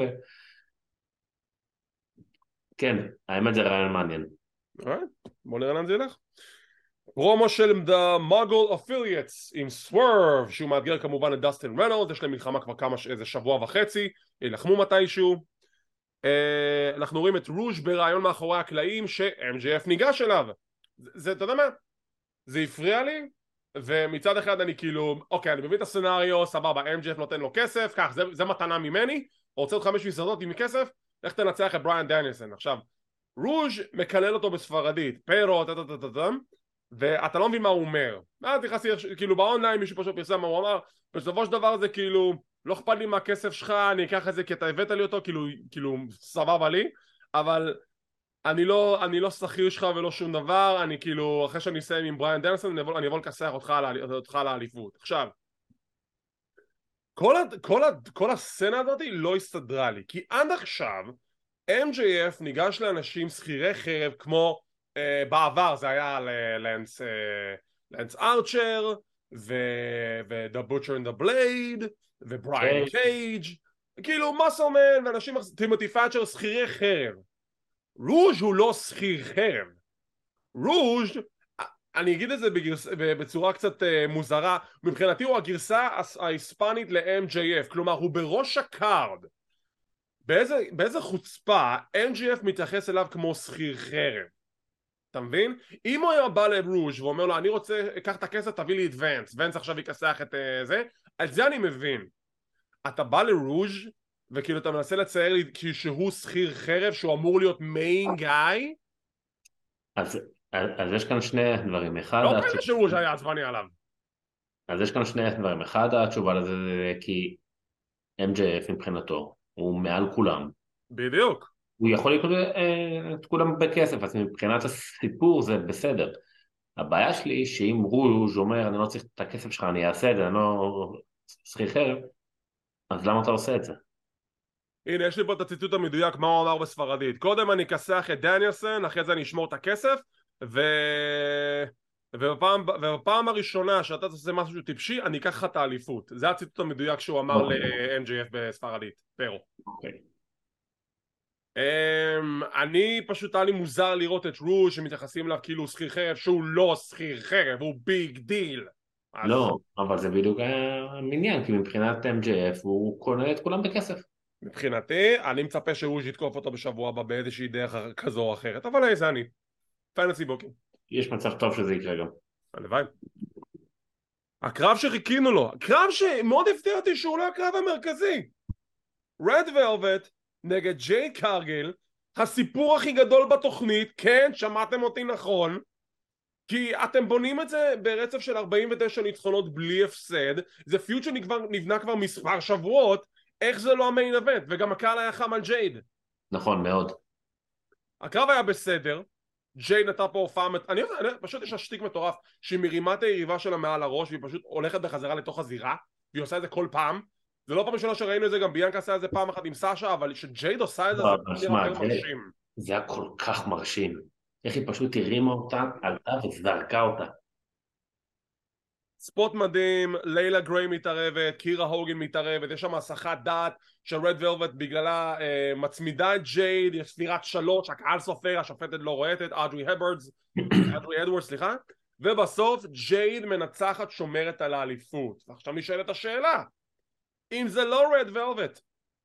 כן, האמת זה רעיון מעניין. אוקיי, בוא נראה לאן זה ילך. פרומו של The Muggle Affiliates עם סוורב שהוא מאתגר כמובן את דסטין רנולד יש להם מלחמה כבר כמה, איזה שבוע וחצי יילחמו מתישהו אה, אנחנו רואים את רוז' ברעיון מאחורי הקלעים ש-MJF ניגש אליו זה, אתה יודע מה? זה הפריע לי ומצד אחד אני כאילו אוקיי אני מבין את הסצנריו סבבה MJF נותן לו כסף קח זה, זה מתנה ממני רוצה עוד חמש מסעדות עם כסף לך תנצח את בריאן דניאלסון עכשיו רוז' מקלל אותו בספרדית פרו טה טה טה טה טה ואתה לא מבין מה הוא אומר. ואז נכנסתי כאילו באונליין מישהו פשוט פרסם מה הוא אמר בסופו של דבר זה כאילו לא אכפת לי מהכסף שלך אני אקח את זה כי אתה הבאת לי אותו כאילו, כאילו סבבה לי אבל אני לא, אני לא שכיר שלך ולא שום דבר אני כאילו אחרי שאני אסיים עם בריאן דנסון אני אבוא, אני אבוא לכסח אותך, על אותך לאליפות עכשיו כל, כל, כל הסצנה הזאת לא הסתדרה לי כי עד עכשיו MJF ניגש לאנשים שכירי חרב כמו uh, בעבר זה היה ללנס, uh, לנס ארצ'ר ו-The Butcher and the Blade ובריאן קייג'. קייג' כאילו muscle man ואנשים טימותי תאצ'ר שכירי חרב. רוש הוא לא שכיר חרב. רוש אני אגיד את זה בגרס, בצורה קצת uh, מוזרה. מבחינתי הוא הגרסה ההיספנית ל-MJF כלומר הוא בראש ה-card באיזה, באיזה חוצפה MJF מתייחס אליו כמו שכיר חרב אתה מבין? אם הוא היה בא לרוז' ואומר לו אני רוצה, קח את הכסף תביא לי את ונס ונס עכשיו יכסח את uh, זה על זה אני מבין אתה בא לרוז' וכאילו אתה מנסה לצייר לי כאילו שהוא שכיר חרב שהוא אמור להיות מיין גאי אז, אז, אז יש כאן שני דברים. אחד... לא כאלה שרוז' היה עצבני עליו אז יש כאן שני דברים. אחד, התשובה לזה זה כי MJF מבחינתו הוא מעל כולם. בדיוק הוא יכול לקנות אה, את כולם בכסף, אז מבחינת הסיפור זה בסדר. הבעיה שלי היא שאם רוז' אומר אני לא צריך את הכסף שלך, אני אעשה את זה, אני לא שכיר חרב, אז למה אתה עושה את זה? הנה יש לי פה את הציטוט המדויק מה הוא אמר בספרדית קודם אני אכסח את דניאלסון אחרי זה אני אשמור את הכסף ו... ובפעם, ובפעם הראשונה שאתה תעשה משהו שהוא טיפשי אני אקח לך את האליפות זה הציטוט המדויק שהוא אמר אוקיי. ל-MJF בספרדית פרו אוקיי. אמ, אני פשוט היה לי מוזר לראות את רוש שמתייחסים אליו כאילו הוא שכיר חרב שהוא לא שכיר חרב הוא big deal לא, אבל זה בדיוק העניין, כי מבחינת MJF הוא קונה את כולם בכסף. מבחינתי אני מצפה שרוש יתקוף אותו בשבוע הבא באיזושהי דרך כזו או אחרת אבל היי זה אני fantasy booking יש מצב טוב שזה יקרה גם. הלוואי. הקרב שחיכינו לו, קרב שמאוד הפתיע אותי שהוא לא הקרב המרכזי. רד ולווט נגד ג'יי קרגיל, הסיפור הכי גדול בתוכנית, כן, שמעתם אותי נכון, כי אתם בונים את זה ברצף של 49 ניצחונות בלי הפסד, זה פיוט שנבנה כבר מספר שבועות, איך זה לא המיין אבנט, וגם הקהל היה חם על ג'ייד. נכון, מאוד. הקרב היה בסדר, ג'יי נתן פה הופעה, מת- אני, אני פשוט יש לה שטיק מטורף שהיא מרימה את היריבה שלה מעל הראש והיא פשוט הולכת בחזרה לתוך הזירה והיא עושה את זה כל פעם זה לא פעם ראשונה שראינו את זה, גם ביאנקה עשה את זה פעם אחת עם סאשה אבל כשג'ייד עושה את זה זה שמע, יותר מרשים זה היה כל כך מרשים. איך היא פשוט הרימה אותה, עלתה וזרקה אותה. ספוט מדהים, לילה גריי מתערבת, קירה הוגן מתערבת, יש שם הסחת דעת של רד ולווט בגללה אה, מצמידה את ג'ייד, יש ספירת שלוש, הקהל סופר, השופטת לא רואה את, אוברי אדוורדס, אוברי אדוורדס סליחה, ובסוף ג'ייד מנצחת שומרת על האליפות. ועכשיו נשאלת השאלה, אם זה לא רד ולווט,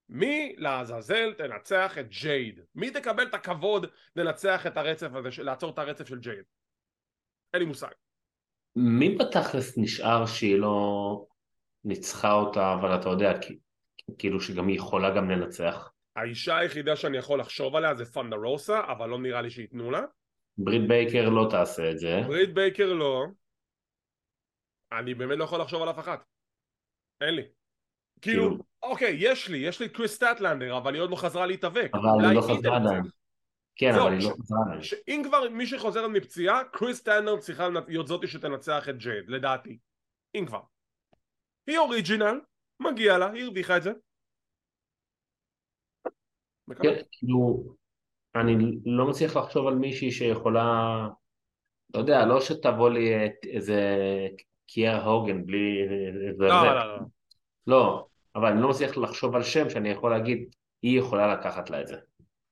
מי לעזאזל תנצח את ג'ייד? מי תקבל את הכבוד לנצח את הרצף הזה, לעצור את הרצף של ג'ייד? אין לי מושג. מי בתכלס נשאר שהיא לא ניצחה אותה, אבל אתה יודע, כאילו שגם היא יכולה גם לנצח? האישה היחידה שאני יכול לחשוב עליה זה פנדה רוסה, אבל לא נראה לי שייתנו לה. ברית בייקר לא תעשה את זה. ברית בייקר לא. אני באמת לא יכול לחשוב על אף אחת. אין לי. כאילו, כאילו- אוקיי, יש לי, יש לי קריס סטטלנדר, אבל היא עוד לא חזרה להתאבק. אבל היא לא חזרה. עדיין. כן, אבל היא לא חזרה עדיין. שאם כבר מישהי חוזרת מפציעה, קריס סטטלנדר צריכה להיות זאתי שתנצח את ג'ייד, לדעתי. אם כבר. היא original, מגיע לה, היא הרוויחה את זה. כן, כאילו, אני לא מצליח לחשוב על מישהי שיכולה, אתה יודע, לא שתבוא לי איזה קיאר הוגן בלי... לא. לא, לא. לא, אבל אני לא מצליח לחשוב על שם שאני יכול להגיד, היא יכולה לקחת לה את זה.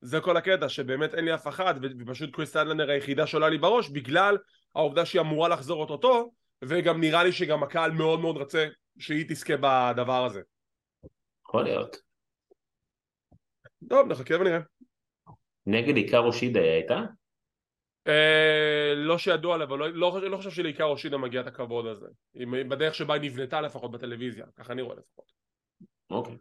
זה כל הקטע, שבאמת אין לי אף אחת, ו- ופשוט קריס סטדלנר היחידה שעולה לי בראש, בגלל העובדה שהיא אמורה לחזור אוטוטו, וגם נראה לי שגם הקהל מאוד מאוד רוצה שהיא תזכה בדבר הזה. יכול להיות. טוב, נחכה ונראה. נגד עיקר שידה היא הייתה? אה, לא שידוע לי, אבל לא, לא, לא חושב שלעיקר אושידה מגיע את הכבוד הזה. בדרך שבה היא נבנתה לפחות בטלוויזיה, ככה אני רואה לפחות. אוקיי.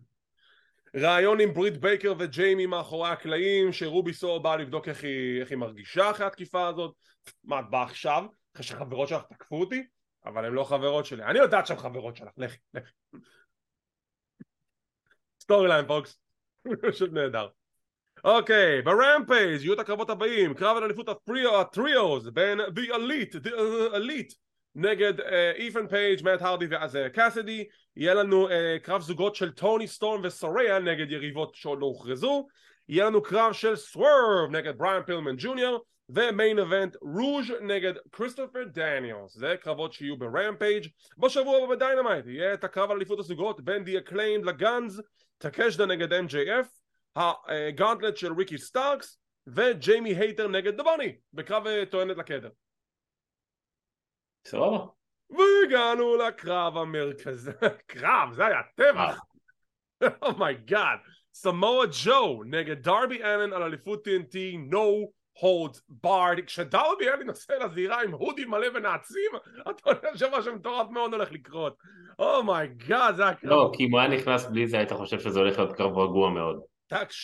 ראיון עם ברית בייקר וג'יימי מאחורי הקלעים, שרובי סור בא לבדוק איך היא, איך היא מרגישה אחרי התקיפה הזאת. מה, את באה עכשיו? אחרי שחברות שלך תקפו אותי? אבל הן לא חברות שלי. אני יודעת שהן חברות שלך, לכי, לכי. storyline פוקס. פשוט נהדר. אוקיי, ב Rampage יהיו את הקרבות הבאים, קרב על אליפות הטריו, הטריוז בין The Elite, The Elite נגד איתן פייג', מאט הרדי ואז אה, קאסדי יהיה לנו uh, קרב זוגות של טוני סטורם וסאראיה נגד יריבות שעוד לא הוכרזו. יהיה לנו קרב של סוורב נגד בריאן פילמן ג'וניור ו main event רוז' נגד כריסטופר דניאלס. זה קרבות שיהיו ב Rampage בשבוע הבא ב Dynamite יהיה את הקרב על אליפות הזוגות בין The Acclaimed ל Gunns, טקשיטה נגד MJF ה gauntlet של ריקי סטארקס וג'יימי הייטר נגד דה באני בקרב אה, טוענת לקדר סבבה. והגענו לקרב המרכזי, קרב, זה היה טבח, oh my god, סמואה ג'ו נגד דרבי אלן על אליפות TNT, no holds barred, כשדרבי אלן יוצא לזירה עם הודי מלא ונעצים, אתה יודע שמשהו מטורף מאוד הולך לקרות. Oh my god, זה הקרב. לא, כי אם הוא היה נכנס בלי זה, היית חושב שזה הולך להיות קרב רגוע מאוד.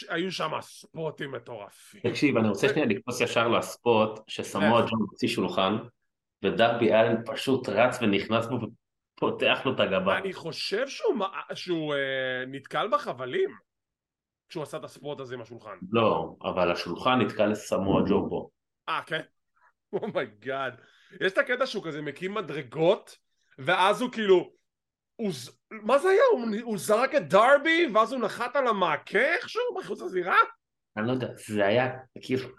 היו שם spotים מטורפים. תקשיב, אני רוצה שנייה לקפוץ ישר ל spot, שסמואה, איך? ג'ו הוציא שולחן, ודרבי אלן פשוט רץ ונכנס בו ופותח לו את הגבה. אני חושב שהוא, שהוא אה, נתקל בחבלים כשהוא עשה את ה spot הזה עם השולחן. לא, אבל השולחן נתקע לסמואה ג'ו פה. אה, כן? Oh my god. יש את הקטע שהוא כזה מקים מדרגות, ואז הוא כאילו... הוא, מה זה היה? הוא, הוא זרק את דרבי, ואז הוא נחת על המעקה איכשהו מחוץ לזירה? אני לא יודע, זה היה כאילו...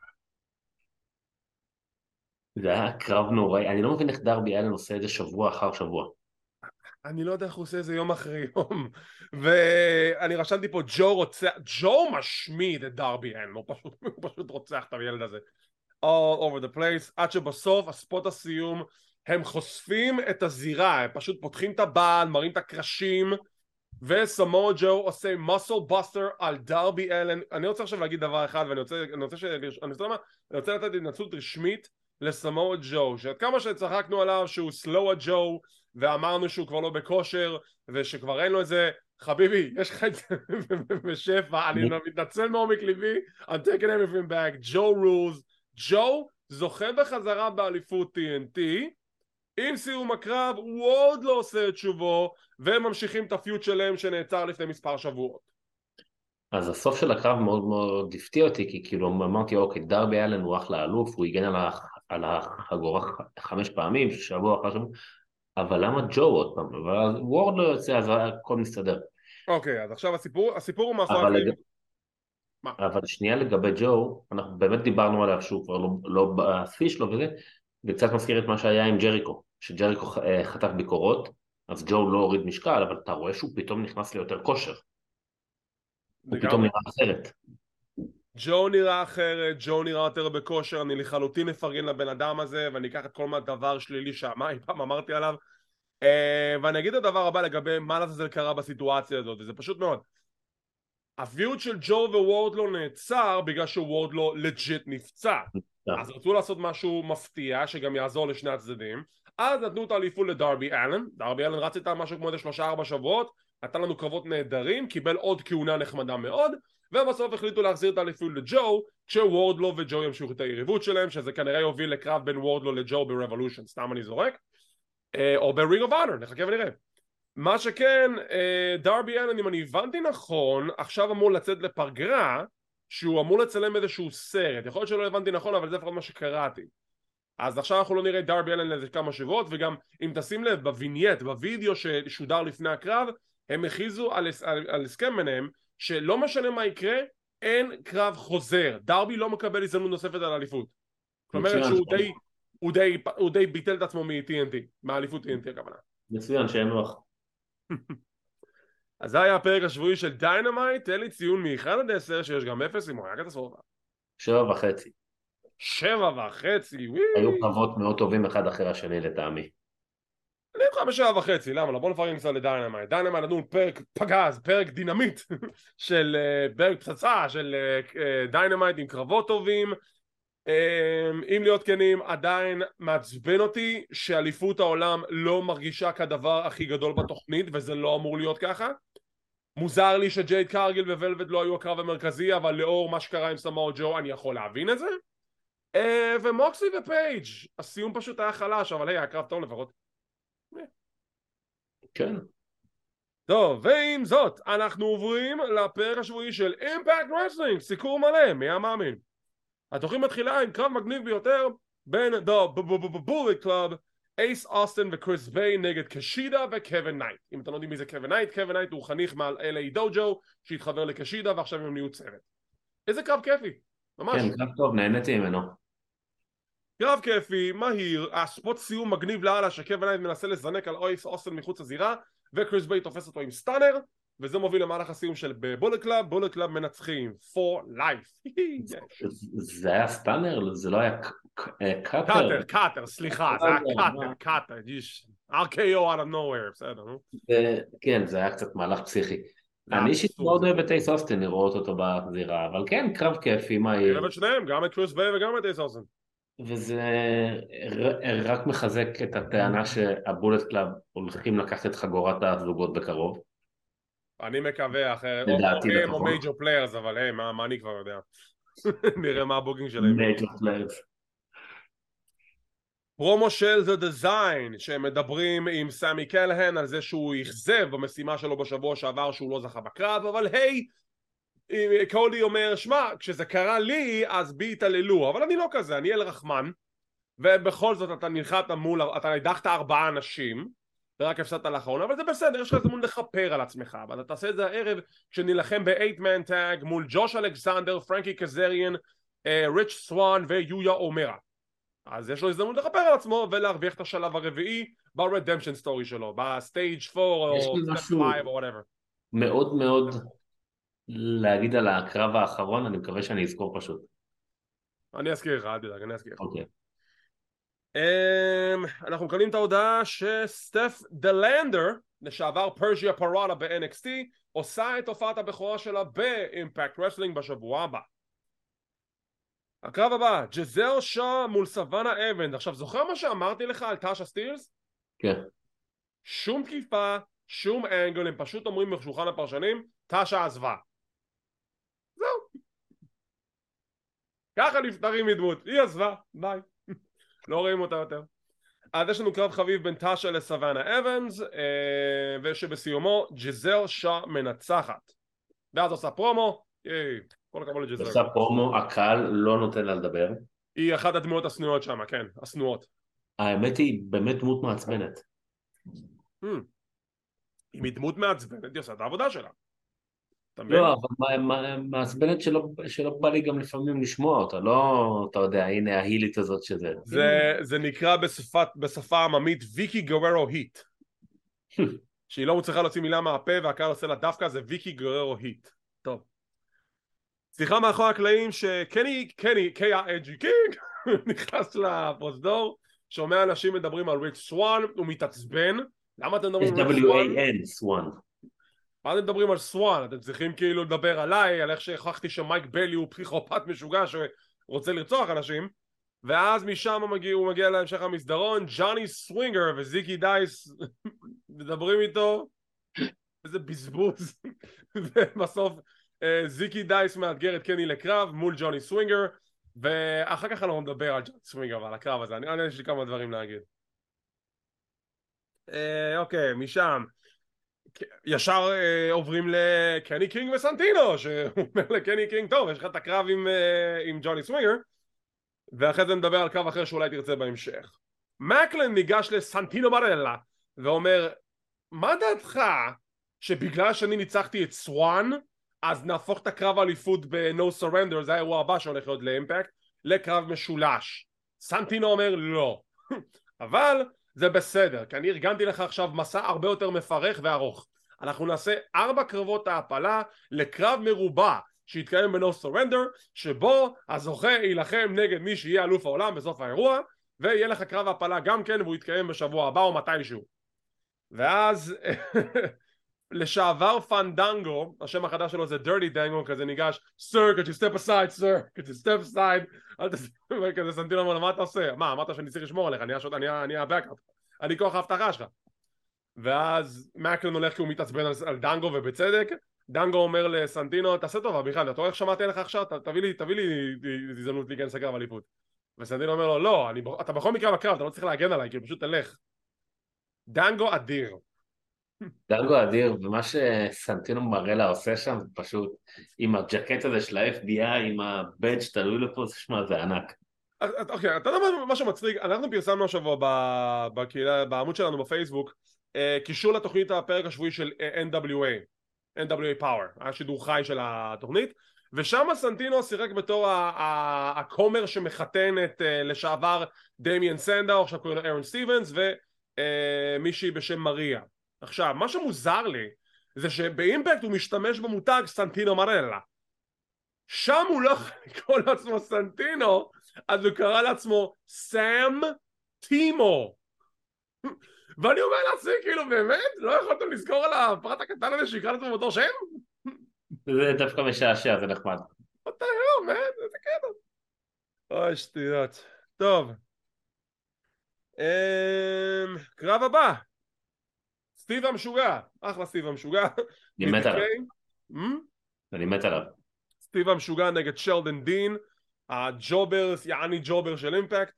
זה היה קרב נוראי, אני לא מבין איך דרבי אלן עושה את זה שבוע אחר שבוע. אני לא יודע איך הוא עושה את זה יום אחרי יום. ואני רשמתי פה ג'ו רוצח, ג'ו משמיד את דרבי אין, הוא פשוט, הוא פשוט רוצח את הילד הזה. all over the place, עד שבסוף הספוט הסיום הם חושפים את הזירה, הם פשוט פותחים את הבעל, מראים את הקרשים וסמואל ג'ו עושה מסל בסטר על דרבי אלן אני רוצה עכשיו להגיד דבר אחד ואני רוצה, אני רוצה, ש... אני רוצה? אני רוצה לתת התנצלות רשמית לסמואל ג'ו שעד כמה שצחקנו עליו שהוא סלואה ג'ו ואמרנו שהוא כבר לא בכושר ושכבר אין לו את זה חביבי יש לך את זה בשפע אני מתנצל מעומק ליבי I'm taking everything back ג'ו רולס ג'ו זוכה בחזרה באליפות TNT עם סיום הקרב הוא עוד לא עושה את שובו והם ממשיכים את הפיוט שלהם שנעצר לפני מספר שבועות אז הסוף של הקרב מאוד מאוד הפתיע אותי, כי כאילו אמרתי, אוקיי, דרבי אלן הוא אחלה אלוף, הוא הגן על. על החגורה חמש פעמים, שבוע אחר שבוע, אבל למה ג'ו עוד פעם? אבל וורד לא יוצא, אז הכל מסתדר. אוקיי אז עכשיו הסיפור הסיפור הוא מאחורי אבל. לג... מה? אבל שנייה לגבי ג'ו, אנחנו באמת דיברנו עליו שהוא כבר לא, לא בשיא שלו וזה, זה קצת מזכיר את מה שהיה עם ג'ריקו, שג'ריקו אה, חטף ביקורות, אז ג'ו לא הוריד משקל, אבל אתה רואה שהוא פתאום נכנס ליותר כושר, הוא. פתאום נראה אחרת. ג'ו נראה אחרת, ג'ו נראה יותר בכושר, אני לחלוטין מפרגן לבן אדם הזה ואני אקח את כל מה דבר שלילי שאמר, פעם אמרתי עליו. אה, ואני אגיד את הדבר הבא לגבי מה לעזאזל קרה בסיטואציה הזאת וזה פשוט מאוד. הפיוד של ג'ו ווורדלו נעצר בגלל שוורדלו legit נפצע. אז רצו לעשות משהו מפתיע שגם יעזור לשני הצדדים. אז נתנו את האליפות לדרבי אלן. דרבי אלן רץ איתה משהו כמו איזה שלושה ארבע שבועות נתן לנו קרבות נהדרים קיבל עוד כהונה נחמדה מאוד ובסוף החליטו להחזיר את האליפות לג'ו כשוורדלו וג'ו ימשיכו את היריבות שלהם שזה כנראה יוביל לקרב בין וורדלו לג'ו ב Revolution סתם אני זורק אה, או ב-Ring of Honor נחכה ונראה. מה שכן אה, דרבי אלן אם אני הבנתי נכון עכשיו אמור לצאת לפגרה שהוא אמור לצלם איזשהו סרט. יכול להיות שלא הבנתי נכון אבל זה לפחות מה שקראתי. אז עכשיו אנחנו לא נראה דרבי אלן לאיזה כמה שבועות וגם אם תשים לב בדיינמייט בווידאו ששודר לפני הקרב הם הכריזו על, על, על הסכם ביניהם שלא משנה מה יקרה אין קרב חוזר. דרבי לא מקבל הזדמנות נוספת על האליפות. כלומר שהוא די, הוא, די, הוא די ביטל את עצמו מ-TNT מהאליפות TNT הכוונה. מצוין, שיהיה נוח. אז זה היה הפרק השבועי של דיינמייט תן לי ציון מ-1 עד 10 שיש גם 0 אם הוא היה קטסטרופה. שבע וחצי. שבע וחצי וואי. היו קרבות מאוד טובים אחד אחרי השני לטעמי. אני אוכל בשבע וחצי, למה? לא בוא נפרגן קצת לדיינמייט. דיינמייט נתנו פרק פגז, פרק דינמיט של אה, פרק פצצה של אה, אה, דיינמייט עם קרבות טובים. אה, אם להיות כנים, עדיין מעצבן אותי שאליפות העולם לא מרגישה כדבר הכי גדול בתוכנית וזה לא אמור להיות ככה. מוזר לי שג'ייד קרגיל ורד ולבט לא היו הקרב המרכזי אבל לאור מה שקרה עם סמואה ג'ו אני יכול להבין את זה. ומוקסי ופייג' הסיום פשוט היה חלש אבל היי היה קרב טוב לפחות. כן. טוב, ועם זאת, אנחנו עוברים לפרק השבועי של אימפקט רסלינג, סיקור מלא, מי המאמין? התוכנית מתחילה עם קרב מגניב ביותר בין The Bullet Club, אייס אוסטן וקריס ביי נגד קשידה וקווין נייט. אם אתם לא יודעים מי זה קווין נייט, קווין נייט הוא חניך מה LA Dojo שהתחבר לקשידה ועכשיו הם נהיו צוות. איזה קרב כיפי, ממש. כן, קרב טוב, נהניתי ממנו. קרב כיפי, מהיר, ה spot סיום מגניב לאללה שקווין נייט מנסה לזנק על אייס אוסטן מחוץ לזירה וקריס ביי תופס אותו עם stunner וזה מוביל למהלך הסיום של בולט קלאב, בולט קלאב מנצחים for life. זה- היה stunner? זה לא היה אה, cutter? cutter, cutter, סליחה, זה היה אה, cutter? cutter, יש RKO out of nowhere, בסדר, נו. כן, זה היה קצת מהלך פסיכי. אני אישית מאוד אוהב את אייס אוסטין לראות אותו בזירה, אבל כן, קרב כיפי, מה אני? אוהב את שניהם, גם את קריס ביי וגם את אייס אוסטין. וזה רק מחזק את הטענה שהבולט קלאב הולכים לקחת את חגורת הזוגות בקרוב. אני מקווה, אחרי... לדעתי הם או. major players, אבל היי, מה אני כבר יודע? נראה מה ה booking שלהם. Major players. פרומו של The Design שהם מדברים עם סמי קלהן על זה שהוא אכזב במשימה שלו בשבוע שעבר שהוא לא זכה בקרב אבל היי קונאן אומר שמע כשזה קרה לי אז בי התעללו אבל אני לא כזה אני אל רחמן ובכל זאת אתה נלחמת מול אתה הדחת ארבעה אנשים ורק הפסדת לאחרונה אבל זה בסדר יש לך הזדמנות לכפר על עצמך אבל אתה תעשה את זה הערב כשנילחם ב-8 man tag מול ג'וש אלכסנדר פרנקי קזריאן אה, ריץ' סואן ויויה אומרה אז יש לו הזדמנות לכפר על עצמו ולהרוויח את השלב הרביעי ב redemption story שלו, ב stage 4 יש או stage משהו- 5 או whatever. מאוד מאוד להגיד על הקרב האחרון, אני מקווה שאני אזכור פשוט. אני אזכיר לך, אל תדאג, אני אזכיר לך. אוקיי. אמ, אנחנו מקבלים את ההודעה שסטף דלנדר, לשעבר פרסיה פירוטה ב-NXT, עושה את הופעת הבכורה שלה באימפקט רסלינג בשבוע הבא. הקרב הבא, ג'יזל שאו מול סוואנה אבנס. עכשיו, זוכר מה שאמרתי לך על טאשה סטילס? כן. שום תקיפה, שום angle, הם פשוט אומרים בשולחן הפרשנים, טאשה עזבה. זהו. ככה נפטרים מדמות, היא עזבה, ביי. לא רואים אותה יותר. אז יש לנו קרב חביב בין טאשה לסוואנה אבנס, אה, ושבסיומו ג'זל שאה מנצחת. ואז עושה פרומו, ייי, כל הכבוד לג'זל. עושה פרומו, הקהל לא נותן לה לדבר. היא אחת הדמויות השנואות שם, כן, השנואות. האמת היא באמת דמות מעצבנת. Hmm. אם היא דמות מעצבנת, היא עושה את העבודה שלה. אתה מבין? לא, אבל מעצבנת שלא שלא בא לי גם לפעמים לשמוע אותה, לא, אתה יודע, הנה ההילית הזאת שזה. זה, זה נקרא בשפת, בשפה עממית ויקי גררו heat. שהיא לא מצליחה להוציא מילה מהפה והקהל עושה לה דווקא זה ויקי גררו heat. טוב. סליחה מאחורי הקלעים שקני, קני, קיי-אג'י קינג נכנס לפרוזדור, שומע אנשים מדברים על ריץ' סוואן, הוא מתעצבן. למה אתם מדברים על ריץ' סוואן? מה אתם מדברים על סוואן? אתם צריכים כאילו לדבר עליי, על איך שהוכחתי שמייק ביילי הוא פסיכופת משוגע שרוצה לרצוח אנשים. ואז משם מגיע, הוא מגיע להמשך המסדרון, ג'וני סווינגר וזיקי דייס מדברים איתו. איזה בזבוז. ובסוף אה, זיקי דייס מאתגר את קני לקרב מול ג'וני סווינגר ואחר כך אנחנו נדבר על ג'וני סווינגר ועל הקרב הזה, אני, אני יש לי כמה דברים להגיד. אה, אוקיי, משם ישר אה, עוברים לקני קינג וסנטינו שהוא אומר לקני קינג טוב יש לך את הקרב עם, אה, עם ג'וני סווינגר ואחרי זה נדבר על קרב אחר שאולי תרצה בהמשך. מקלן ניגש לסנטינו מרלה ואומר מה דעתך שבגלל שאני ניצחתי את סוואן אז נהפוך את הקרב האליפות ב-No Surrender זה האירוע הבא שהולך להיות לאימפקט לקרב משולש? סנטינו אומר לא אבל זה בסדר, כי אני ארגנתי לך עכשיו מסע הרבה יותר מפרך וארוך. אנחנו נעשה ארבע קרבות העפלה לקרב מרובע שיתקיים ב-No Surrender, שבו הזוכה יילחם נגד מי שיהיה אלוף העולם בסוף האירוע, ויהיה לך קרב העפלה גם כן והוא יתקיים בשבוע הבא או מתישהו. ואז לשעבר פנדנגו, השם החדש שלו זה dirty דנגו, כזה ניגש, sir, could you step aside, sir, could you step aside, אל תסתכל, כזה סנטינו אומר לו, מה אתה עושה? מה, אמרת שאני צריך לשמור עליך, אני הבקאפ, אני כוח ההבטחה שלך. ואז מקלן הולך כי הוא מתעצבן על, על דנגו ובצדק, דנגו אומר לסנטינו, תעשה טובה בכלל, אתה רואה איך שמעתי עליך עכשיו, תביא לי, תביא לי הזדמנות להיכנס לקרב אליפות. וסנטינו אומר לו, לא, אני, אתה בכל מקרה בקרב, אתה לא צריך להגן עליי, כאילו פשוט תלך. דנגו אדיר. דנגו אדיר, ומה שסנטינו מרלה עושה שם זה פשוט עם הג'קט הזה של ה-FBI, עם הבדג' תלוי לפה, שמע, זה ענק. אוקיי, אתה יודע מה- שמצחיק? אנחנו פרסמנו השבוע בקהילה, בעמוד שלנו בפייסבוק אה, קישור לתוכנית הפרק השבועי של אה, NWA, NWA Power, היה שידור חי של התוכנית ושם סנטינו שיחק בתור הכומר שמחתן את אה, לשעבר דמיאן סנדאו, עכשיו קוראים לו אהרון סטיבנס ומישהי בשם מריה. עכשיו, מה שמוזר לי זה שבאימפקט הוא משתמש במותג סנטינו מרלה שם הוא לא יכול לקרוא לעצמו סנטינו אז הוא קרא לעצמו סאם טימו ואני אומר לעצמי כאילו באמת לא יכולתם לזכור על הפרט הקטן הזה שיקרא לעצמו באותו שם? זה דווקא משעשע, זה נחמד. what the hell, man, איזה קטע. אוי, שטויות. טוב. אמ, קרב הבא. סטיב המשוגע. אחלה סטיב המשוגע. אני מת עליו. אני מת עליו. סטיב המשוגע נגד שלדן דין. ה jobber, יעני jobber של אימפקט.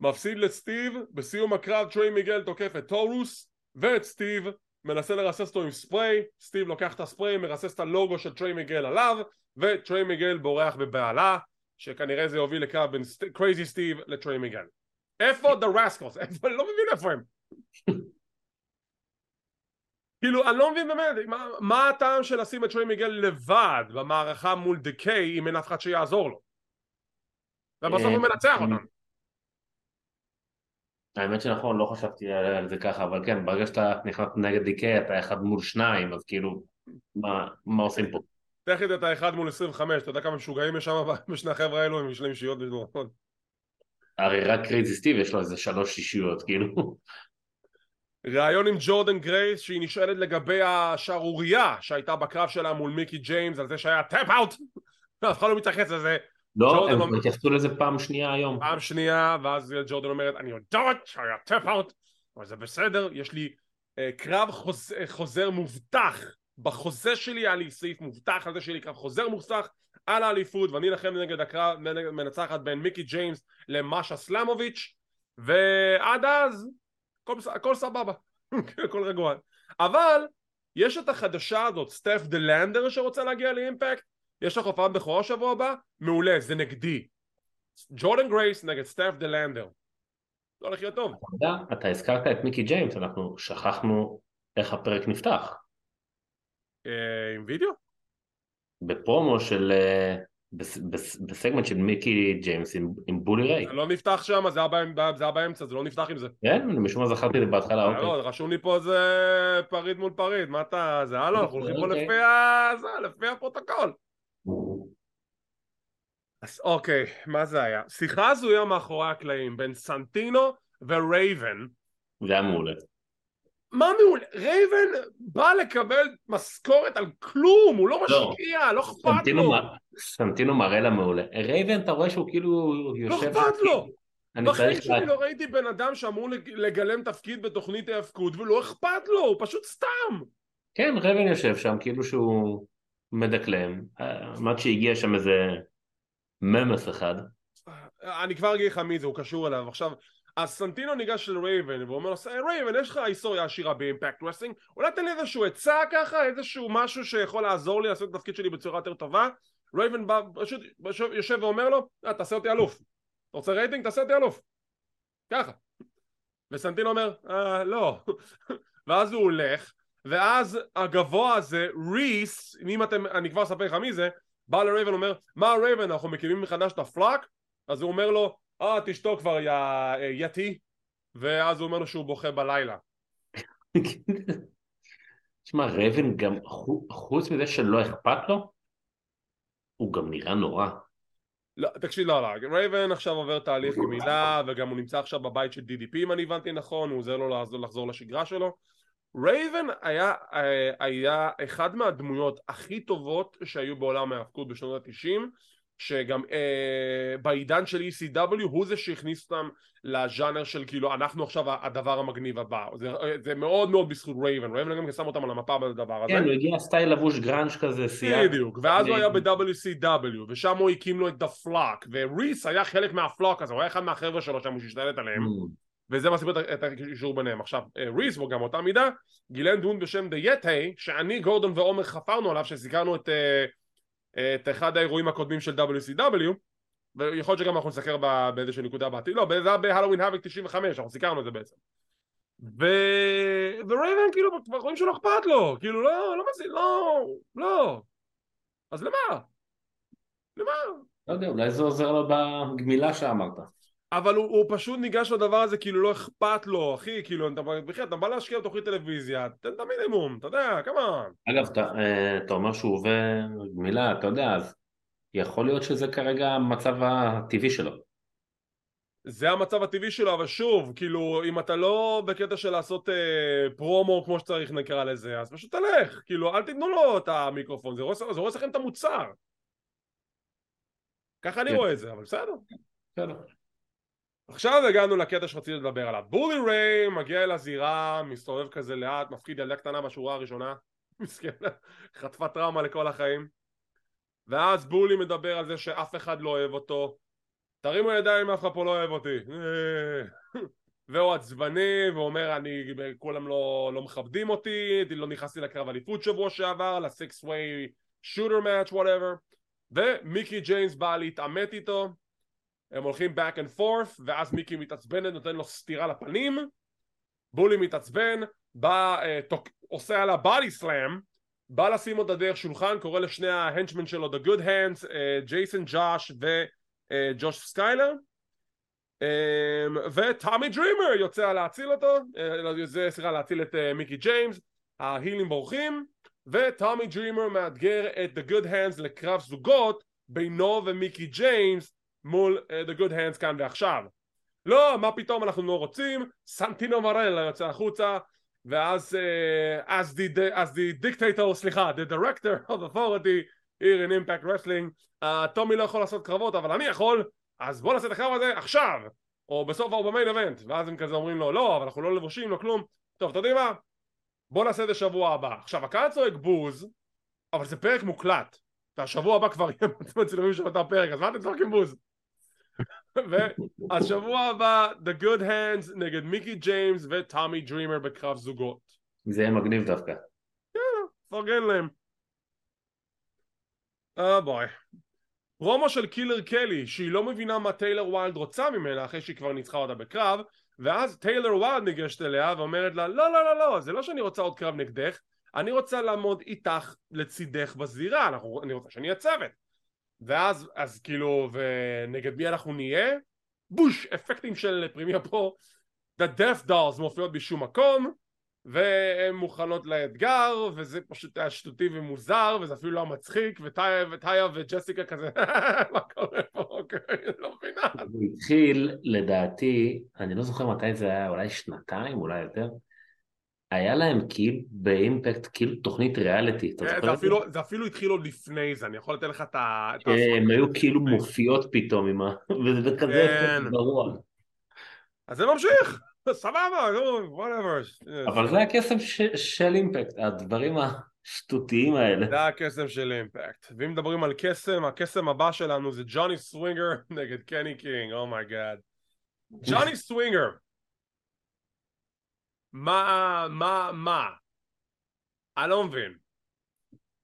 מפסיד לסטיב, בסיום הקרב טריי מיגל תוקף את טורוס ואת סטיב מנסה לרסס אותו עם ספריי, סטיב לוקח את הספריי, מרסס את הלוגו של טריי מיגל עליו וטריי מיגל בורח בבהלה שכנראה זה יוביל לקרב בין קרייזי סטיב לטריי מיגל איפה The Rascals? איפה? אני לא מבין איפה הם כאילו אני לא מבין באמת מה, מה הטעם של לשים את טריי מיגל לבד במערכה מול דיקיי אם אין אף אחד שיעזור לו ובסוף הוא מנצח אותם האמת שנכון, לא חשבתי על זה ככה, אבל כן, ברגע שאתה נכנס נגד דיקי, אתה אחד מול שניים, אז כאילו, מה, מה עושים פה? תכף אתה אחד מול 25, אתה יודע כמה משוגעים יש שם בשני החבר'ה האלו, הם יש להם אישיות מדורות. הרי רק קרייזי סטיב יש לו איזה שלוש אישיות, כאילו. ראיון עם ג'ורדן גרייס שהיא נשאלת לגבי השערורייה שהייתה בקרב שלה מול מיקי ג'יימס על זה שהיה tap out. אף אחד לא מתייחס לזה. לא, הם התייחסו לזה פעם שנייה היום. פעם שנייה ואז ג'ורדן אומרת אני יודעת שהיה tap out אבל זה בסדר יש לי אה, קרב אה, חוזר מובטח. בחוזה שלי היה לי סעיף מובטח על זה שיהיה לי קרב חוזר מובטח על האליפות ואני אלחם נגד הקרב מנצחת בין מיקי ג'יימס למאשה סלמוביץ' ועד אז הכל, הכל סבבה. הכל רגוע. אבל יש את החדשה הזאת סטף דה לנדר שרוצה להגיע לאימפקט. יש לך הופעת בכורה שבוע הבא מעולה זה נגדי. ג'ורדן גרייס נגד סטף דה לנדר. לא הולך להיות טוב. אתה אתה הזכרת את מיקי ג'יימס, אנחנו שכחנו איך הפרק נפתח. אה, עם וידאו? בפרומו של... בס- בס- בסגמנט של מיקי ג'יימס עם, עם בולי ריי. זה לא נפתח שם זה היה באמצע- זה לא נפתח עם זה כן, אני משום מה זכרתי זה בהתחלה, אוקיי. לא, רשום לי פה זה פריט מול פריט מה אתה זה הלו אנחנו הולכים פה אוקיי. לפי ה... זה, לפי הפרוטוקול אז אוקיי, מה זה היה? שיחה הזויה מאחורי הקלעים בין סנטינו ורייבן זה היה מעולה. מה מעולה? רייבן בא לקבל משכורת על כלום, הוא לא לא. משקיע, לא אכפת לו, סנטינו מראה לה מעולה. רייבן, אתה רואה שהוא כאילו לא יושב... אכפת לו. בחיים. שלי לא ראיתי בן אדם שאמור לג- לגלם תפקיד בתוכנית ההאבקות ולא אכפת לו, הוא פשוט סתם. כן, רייבן יושב שם כאילו שהוא מדקלם. אה, עד שהגיע שם איזה ממס אחד. אני כבר אגיד לך מי זה, הוא קשור אליו. עכשיו, אז סנטינו ניגש לרייבן ואומר לו, "היי, רייבן, יש לך היסטוריה עשירה באימפקט רסלינג, אולי תן לי איזשהו עצה ככה, איזשהו משהו שיכול לעזור לי לעשות את התפקיד שלי בצורה יותר טובה? רייבן בא, פשוט יושב ואומר לו, "אה, תעשה אותי אלוף. אתה רוצה רייטינג? תעשה אותי אלוף. ככה. וסנטינו אומר, אה, לא. ואז הוא הולך, ואז הגבוה הזה, ריס, אם אתם, אני כבר אספר לך מי זה, בא לרייבן ואומר, מה רייבן, אנחנו מקימים מחדש את ה Flock? אז הוא אומר לו, אה, תשתוק כבר, יא אה, יתי. ואז הוא אומר לו שהוא בוכה בלילה. תשמע, רייבן גם, חו- חוץ מזה שלא אכפת לו, הוא גם נראה נורא. לא, תקשיב, לא, לא, רייבן עכשיו עובר תהליך גמילה, וגם הוא נמצא עכשיו בבית של DDP אם אני הבנתי נכון, הוא עוזר לו לחזור, לחזור לשגרה שלו. רייבן היה, אה, היה אחד מהדמויות הכי טובות שהיו בעולם ההאבקות בשנות ה-90, שגם אה, בעידן של ECW הוא זה שהכניס אותם לז'אנר של כאילו אנחנו עכשיו הדבר המגניב הבא זה, זה מאוד מאוד בזכות רייבן, רייבן גם שם אותם על המפה בדבר הזה כן, הוא הגיע סטייל לבוש גראנג' כזה, סייג. בדיוק, ואז הוא היה ב-WCW, ושם הוא הקים לו את The Flock, וריס היה חלק מה Flock הזה, הוא היה אחד מהחבר'ה שלו שם, הוא שהשתלט עליהם, Mm. וזה מה סיבות את הקישור ביניהם. עכשיו, אה, ריס, וגם אותה מידה, גילן דון בשם The Yeti, שאני, גורדון ועומר חפרנו עליו, שזיכרנו את, אה, את אחד האירועים הקודמים של WCW, ויכול להיות שגם אנחנו נסקר באיזושהי נקודה בעתיד, לא, זה היה בהלואוין האבק 95, אנחנו סיכרנו את זה בעצם. ו... ורייבן כאילו כבר רואים שלא אכפת לו, כאילו לא, לא מזיז, לא, לא. אז למה? למה? לא יודע, אולי זה עוזר לו בגמילה שאמרת. אבל הוא, הוא פשוט ניגש לדבר הזה כאילו לא אכפת לו, אחי, כאילו, אתה, בכלל, אתה בא להשקיע בתוכנית טלוויזיה, תן את המינימום, אתה יודע, כמובן. אגב, אתה, אה, אתה אומר שהוא עובר גמילה, אתה יודע, אז יכול להיות שזה כרגע המצב הטבעי שלו. זה המצב הטבעי שלו, אבל שוב, כאילו, אם אתה לא בקטע של לעשות אה, פרומו כמו שצריך נקרא לזה, אז פשוט תלך, כאילו, אל תיתנו לו את המיקרופון, זה הורס לכם את המוצר. ככה אני כן. רואה את זה, אבל בסדר. בסדר. עכשיו הגענו לקטע שרציתי לדבר עליו. בולי ריי מגיע אל הזירה, מסתובב כזה לאט, מפחיד ילדה קטנה בשורה הראשונה, מסכן, חטפה טראומה לכל החיים. ואז בולי מדבר על זה שאף אחד לא אוהב אותו. תרימו ידיים, אף אחד פה לא אוהב אותי. והוא עצבני, ואומר, אני, כולם לא, לא מכבדים אותי, לא נכנסתי לקרב אליפות שבוע שעבר, ל-six way shooter match, whatever. ומיקי ג'יימס בא להתעמת איתו, הם הולכים back and forth, ואז מיקי מתעצבנת, נותן לו סטירה לפנים, בולי מתעצבן, בא, uh, תוק, עושה עליו body slam, בא לשים אותה דרך שולחן, קורא לשני ה henchmen שלו The Good Hands, ג'ייסון הוץ' וג'ון סקיילר, וטומי דרימר יוצא להציל אותו, uh, סליחה להציל את uh, מיקי ג'יימס, ההילים בורחים, וטומי דרימר מאתגר את The Good Hands לקרב זוגות בינו ומיקי ג'יימס מול uh, The Good Hands כאן ועכשיו. לא, מה פתאום אנחנו לא רוצים, סנטינו מרלה יוצא החוצה ואז uh, as, the, as the dictator, סליחה, the director of authority here in impact wrestling, uh, טומי לא יכול לעשות קרבות אבל אני יכול, אז בוא נעשה את הקרב הזה עכשיו או בסוף או במיין אבנט ואז הם כזה אומרים לו לא אבל אנחנו לא לבושים לא כלום. טוב אתה יודע מה? בוא נעשה את זה שבוע הבא. עכשיו הקהל צועק בוז אבל זה פרק מוקלט. והשבוע הבא כבר יהיה מצלמים של אותה פרק אז מה אתם צועקים בוז והשבוע הבא The Good Hands נגד מיקי ג'יימס וטומי דרימר בקרב זוגות. זה יהיה מגניב דווקא. יאללה, פרגן להם. אה בואי. פרומו של קילר קלי שהיא לא מבינה מה טיילר ויילד רוצה ממנה אחרי שהיא כבר ניצחה אותה בקרב ואז טיילר ויילד ניגשת אליה ואומרת לה לא לא לא לא זה לא שאני רוצה עוד קרב נגדך אני רוצה לעמוד איתך לצידך בזירה אני רוצה שאני אהיה צוות ואז אז כאילו ונגד מי אנחנו נהיה? בוש אפקטים של פרימיה פה The Death Dolls מופיעות בשום מקום והן מוכנות לאתגר וזה פשוט היה שטותי ומוזר וזה אפילו לא מצחיק וטיה, וטיה וג'סיקה כזה מה קורה פה? אוקיי לא מבינה. הוא התחיל לדעתי אני לא זוכר מתי זה היה אולי שנתיים אולי יותר היה להם כאילו באימפקט כאילו תוכנית ריאליטי, אתה כן, זוכר זה? אפילו התחיל עוד לפני זה, אני יכול לתת לך את ה... כן, הם היו כאילו מופיעות פתאום עם ה... וזה כזה כן. גרוע. אז זה ממשיך, סבבה, whatever. אבל זה הקסם של אימפקט, הדברים השטותיים האלה. זה הקסם של אימפקט. ואם מדברים על קסם, הקסם הבא שלנו זה ג'וני סווינגר נגד קני קינג, oh my God. ג'וני סווינגר מה, מה, מה? אני לא מבין.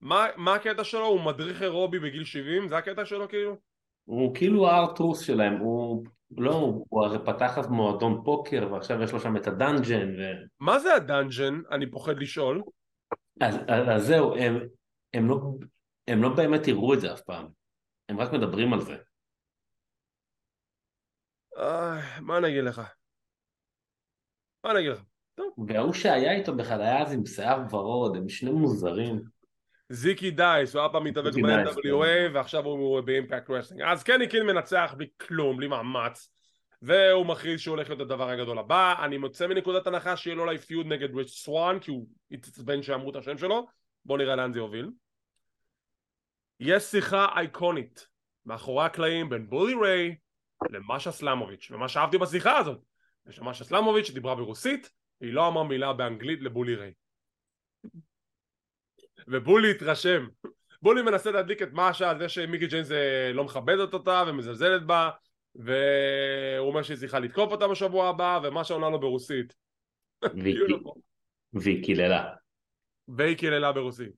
מה, מה הקטע שלו? הוא מדריך אירובי בגיל 70? זה הקטע שלו כאילו? הוא כאילו האר-טרות' שלהם, הוא לא, הוא הרי פתח אז מועדון פוקר ועכשיו יש לו שם את ה dungeon ו... מה זה ה dungeon? אני פוחד לשאול. אז, אז, אז זהו, הם, הם, לא, הם לא באמת יראו את זה אף פעם, הם רק מדברים על זה. אה, מה אני אגיד לך? מה אני אגיד לך? וההוא שהיה איתו בכלל היה אז עם שיער ורוד, הם שני מוזרים. זיקי דייס, הוא היה פעם מתאבק ב-NWA ועכשיו הוא באימפקט רסלינג. אז קני קינג מנצח בלי כלום, בלי מאמץ. והוא מכריז שהוא הולך להיות הדבר הגדול הבא. אני מוצא מנקודת הנחה שיהיה לו אולי פיוד נגד ריץ' סואן, כי הוא התעצבן שאמרו את השם שלו. בואו נראה לאן זה יוביל. יש שיחה אייקונית מאחורי הקלעים בין בולי ריי למשה סלמוביץ'. ומה שאהבתי בשיחה הזאת, יש משה סלמוביץ' שדיברה ברוסית, היא לא אמרה מילה באנגלית לבולי ריי. ובולי התרשם. בולי מנסה להדליק את מאשה על זה שמיקי ג'יינס אה, לא מכבדת אותה ומזלזלת בה והוא אומר שהיא צריכה לתקוף אותה בשבוע הבא ומאשה עונה לו ברוסית. והיא קיללה. והיא קיללה ברוסית.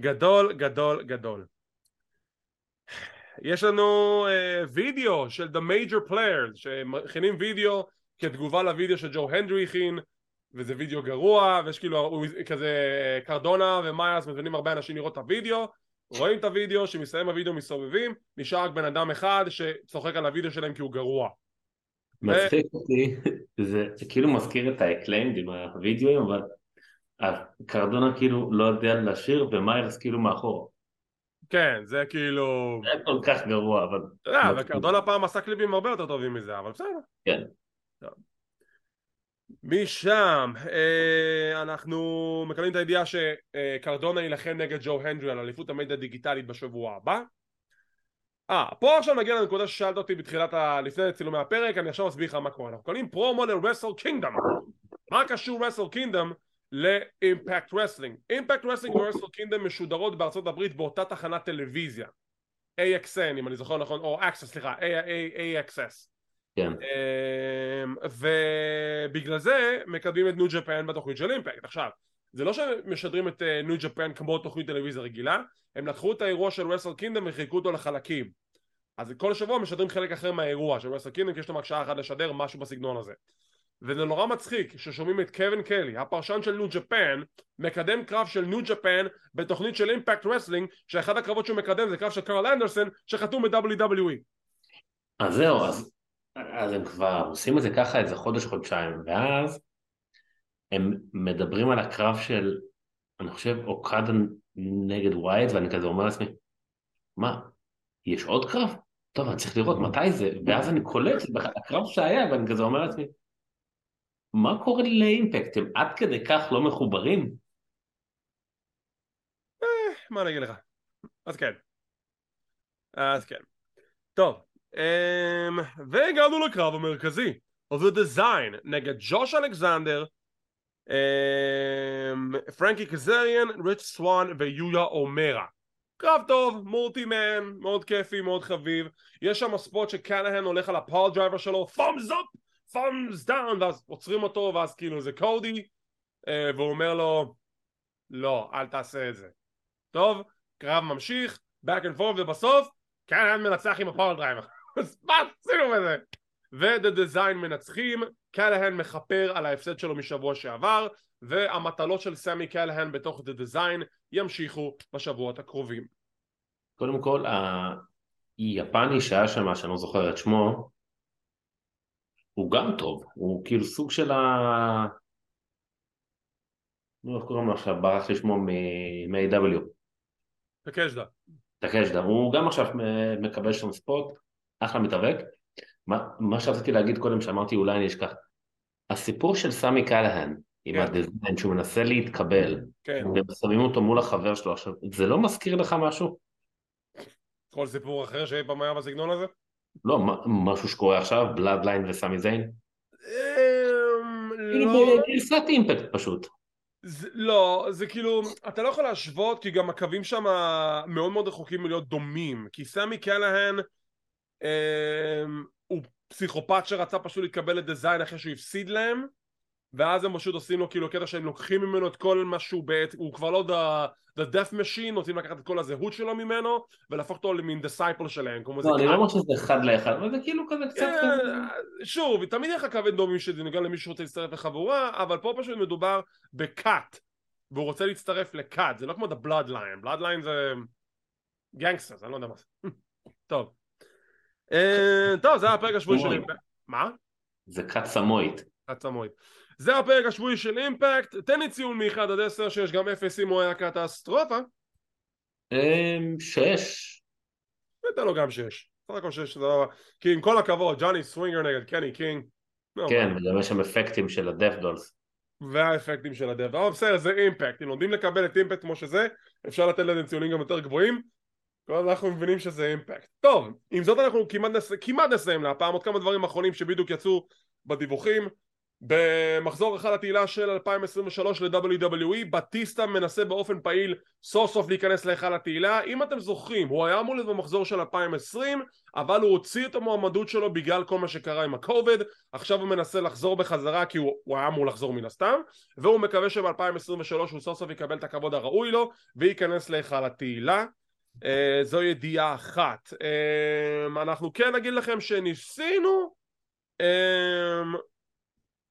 גדול גדול גדול. יש לנו uh, וידאו של The Major Players שמכינים וידאו כתגובה לוידאו שג'ו הנדרי הכין וזה וידאו גרוע ויש כאילו כזה קרדונה ומיירס מזמינים הרבה אנשים לראות את הוידאו רואים את הוידאו שמסתיים הוידאו מסתובבים נשאר רק בן אדם אחד שצוחק על הוידאו שלהם כי הוא גרוע מצחיק אותי זה כאילו מזכיר את האקליימד עם הוידאוים אבל קרדונה כאילו לא יודע לשיר ומיירס כאילו מאחור כן, זה כאילו... זה כל כך גרוע, אבל... אתה יודע, וקרדונה פעם עשה קליפים הרבה יותר טובים מזה, אבל בסדר. כן. משם אה, אנחנו מקבלים את הידיעה שקרדונה יילחם נגד ג'ו הנדרי על אליפות המדיה הדיגיטלית בשבוע הבא אה, פה עכשיו נגיע לנקודה ששאלת אותי בתחילת ה... לפני צילומי הפרק, אני עכשיו אסביר לך מה קורה. אנחנו קוראים פרומו לרסל קינגדום. מה קשור רסל קינגדום לאימפקט רסלינג? אימפקט רסלינג ורסל קינגדום משודרות בארצות הברית באותה תחנת טלוויזיה. AXN אם אני זוכר נכון, או AXS סליחה, AXS. כן. אמ, ובגלל זה מקדמים את ניו ג'פן בתוכנית של אימפקט. עכשיו, זה לא שמשדרים את ניו ג'פן כמו תוכנית טלוויזיה רגילה, הם לקחו את האירוע של רסל קינדום וחילקו אותו לחלקים. אז כל שבוע משדרים חלק אחר מהאירוע של רסל קינדום, כי יש להם רק שעה אחת לשדר משהו בסגנון הזה. וזה נורא מצחיק ששומעים את קווין קלי, הפרשן של ניו ג'פן, מקדם קרב של ניו ג'פן בתוכנית של אימפקט רסלינג, שאחד הקרבות שהוא מקדם זה קרב של קרל אנדרסון, שחתום ב-WWE. אז זהו, אז, אז הם כבר עושים את זה ככה איזה חודש חודשיים, ואז הם מדברים על הקרב של, אני חושב, אוקדה נגד ווייט, ואני כזה אומר לעצמי, מה, יש עוד קרב? טוב, אני צריך לראות מתי זה, ואז אני קולט הקרב שהיה, ואני כזה אומר לעצמי, מה קורה לאימפקט? הם עד כדי כך לא מחוברים? אה, מה אני אגיד לך? אז כן. אז כן. טוב, והגענו לקרב המרכזי. The Design נגד ג'וש אלכסנדר אמ, פרנקי קזריאן, ריץ' סואן ויויה אומורה. קרב טוב, multi-man, מאוד כיפי, מאוד חביב. יש שם spot שקלהן הולך על ה piledriver שלו, thumbs up, thumbs down ואז עוצרים אותו ואז כאילו זה קודי אה, והוא אומר לו לא, אל תעשה את זה. טוב, קרב ממשיך, back and forth ובסוף קלהן מנצח עם ה piledriver אז מה עשינו בזה? ו-The Design מנצחים, קלהן מכפר על ההפסד שלו משבוע שעבר והמטלות של סמי קלהן בתוך The Design ימשיכו בשבועות הקרובים. קודם כל, היפני שהיה שם, שאני לא זוכר את שמו, הוא גם טוב, הוא כאילו סוג של ה... איך קוראים לו עכשיו? ברח לי שמו מ-AW. תקשדה. תקשדה, הוא גם עכשיו מקבל שם ספוט, אחלה מתאבק. מה, מה שרציתי להגיד קודם שאמרתי אולי אני אשכח הסיפור של סמי קלהן עם כן. הדיזיין שהוא מנסה להתקבל כן. ושמים אותו מול החבר שלו עכשיו זה לא מזכיר לך משהו? כל סיפור אחר שאי פעם היה בסגנון הזה? לא, משהו שקורה עכשיו? בלאדליין וסמי זיין? אמ, לא. גרסת אימפקט פשוט. זה, לא, זה כאילו, אתה לא יכול להשוות כי גם הקווים שם מאוד מאוד רחוקים מלהיות דומים כי סמי קלהן הוא פסיכופת שרצה פשוט להתקבל לדיזיין אחרי שהוא הפסיד להם ואז הם פשוט עושים לו כאילו קטע שהם לוקחים ממנו את כל מה שהוא בעת, הוא כבר לא the, the death machine, רוצים לקחת את כל הזהות שלו ממנו ולהפוך אותו למין דיסייפל שלהם. לא, אני לא אומר שזה אחד לאחד, אבל זה כאילו כזה קצת כזה. שוב, תמיד יהיה לך קווי דומים שזה נוגע למי שרוצה להצטרף לחבורה, אבל פה פשוט מדובר בקאט, והוא רוצה להצטרף לקאט, זה לא כמו the bloodline, bloodline זה גנגסטרס, אני לא יודע מה זה. טוב. אה, טוב, זה הפרק השבועי שלי. מה? זה קאט סמואית. קאט סמואית. זה הפרק השבועי של אימפקט, תן לי ציון מ-1 עד 10 שיש גם 0 אם הוא היה קטסטרופה. אמ, שש. ניתן לו גם שש. סך הכל שש, זה לא... כי עם כל הכבוד, ג'וני סווינגר נגד קני קינג. לא, כן, וגם יש שם אפקטים של הדת' דולס. והאפקטים של הדת', אבל בסדר, זה אימפקט. אם לומדים לקבל את אימפקט כמו שזה, אפשר לתת לזה ציונים גם יותר גבוהים. אנחנו מבינים שזה אימפקט. טוב, עם זאת אנחנו כמעט, נס... כמעט נסיים להפעם, עוד כמה דברים אחרונים שבדיוק יצאו בדיווחים. במחזור היכל התהילה של 2023 ל-WWE בטיסטה מנסה באופן פעיל סוף סוף להיכנס להיכל התהילה. אם אתם זוכרים הוא היה אמור להיות במחזור של 2020 אבל הוא הוציא את המועמדות שלו בגלל כל מה שקרה עם הקובד עכשיו הוא מנסה לחזור בחזרה כי הוא, הוא היה אמור לחזור מן הסתם. והוא מקווה שב-2023 הוא סוף סוף יקבל את הכבוד הראוי לו וייכנס להיכל התהילה זו ידיעה אחת. uh, אנחנו כן נגיד לכם שניסינו uh,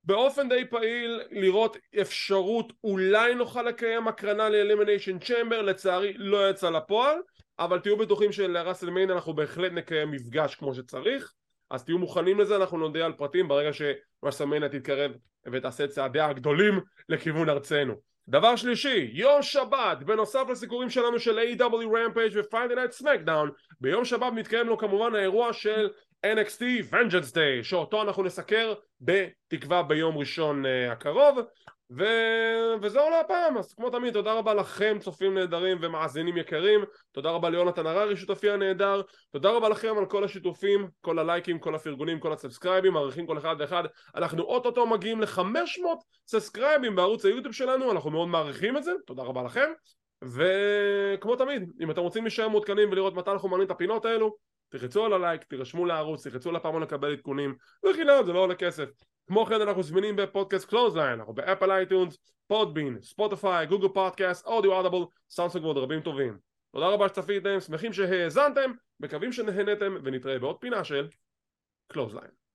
באופן די פעיל לראות אפשרות אולי נוכל לקיים הקרנה לאלימיניישן צ'מבר לצערי לא יצא לפועל אבל תהיו בטוחים שלראסל מיין אנחנו בהחלט נקיים מפגש כמו שצריך. אז תהיו מוכנים לזה אנחנו נודיע על פרטים ברגע שראסל מיין תתקרב ותעשה את צעדיה הגדולים לכיוון ארצנו דבר שלישי, יום שבת, בנוסף לסיקורים שלנו של A.W. Rampage ו-Friday Night SmackDown, ביום שבת מתקיים לו כמובן האירוע של NXT Vengeance Day, שאותו אנחנו נסקר בתקווה ביום ראשון uh, הקרוב, ו... וזהו להפעם, אז כמו תמיד תודה רבה לכם צופים נהדרים ומאזינים יקרים, תודה רבה ליונתן הררי שותפי הנהדר, תודה רבה לכם על כל השיתופים, כל הלייקים, כל הפרגונים, כל הסאבסקרייבים, מעריכים כל אחד ואחד, אנחנו אוטוטו מגיעים ל-500 סאבסקרייבים בערוץ היוטיוב שלנו, אנחנו מאוד מעריכים את זה, תודה רבה לכם, וכמו תמיד, אם אתם רוצים להישאר מעודכנים ולראות מתי אנחנו מעלים את הפינות האלו, תלחצו על הלייק, תירשמו לערוץ, תלחצו לפעמון לקבל עדכונים, בחינם זה לא עולה כסף כמו כן אנחנו זמינים בפודקאסט קלוזליין, אנחנו באפל אייטונס, פודבין, ספוטיפיי, גוגל פודקאסט, אודיו אדבל, סמסונג ועוד רבים טובים. תודה רבה שצפיתם, שמחים שהאזנתם, מקווים שנהנתם ונתראה בעוד פינה של קלוזליין.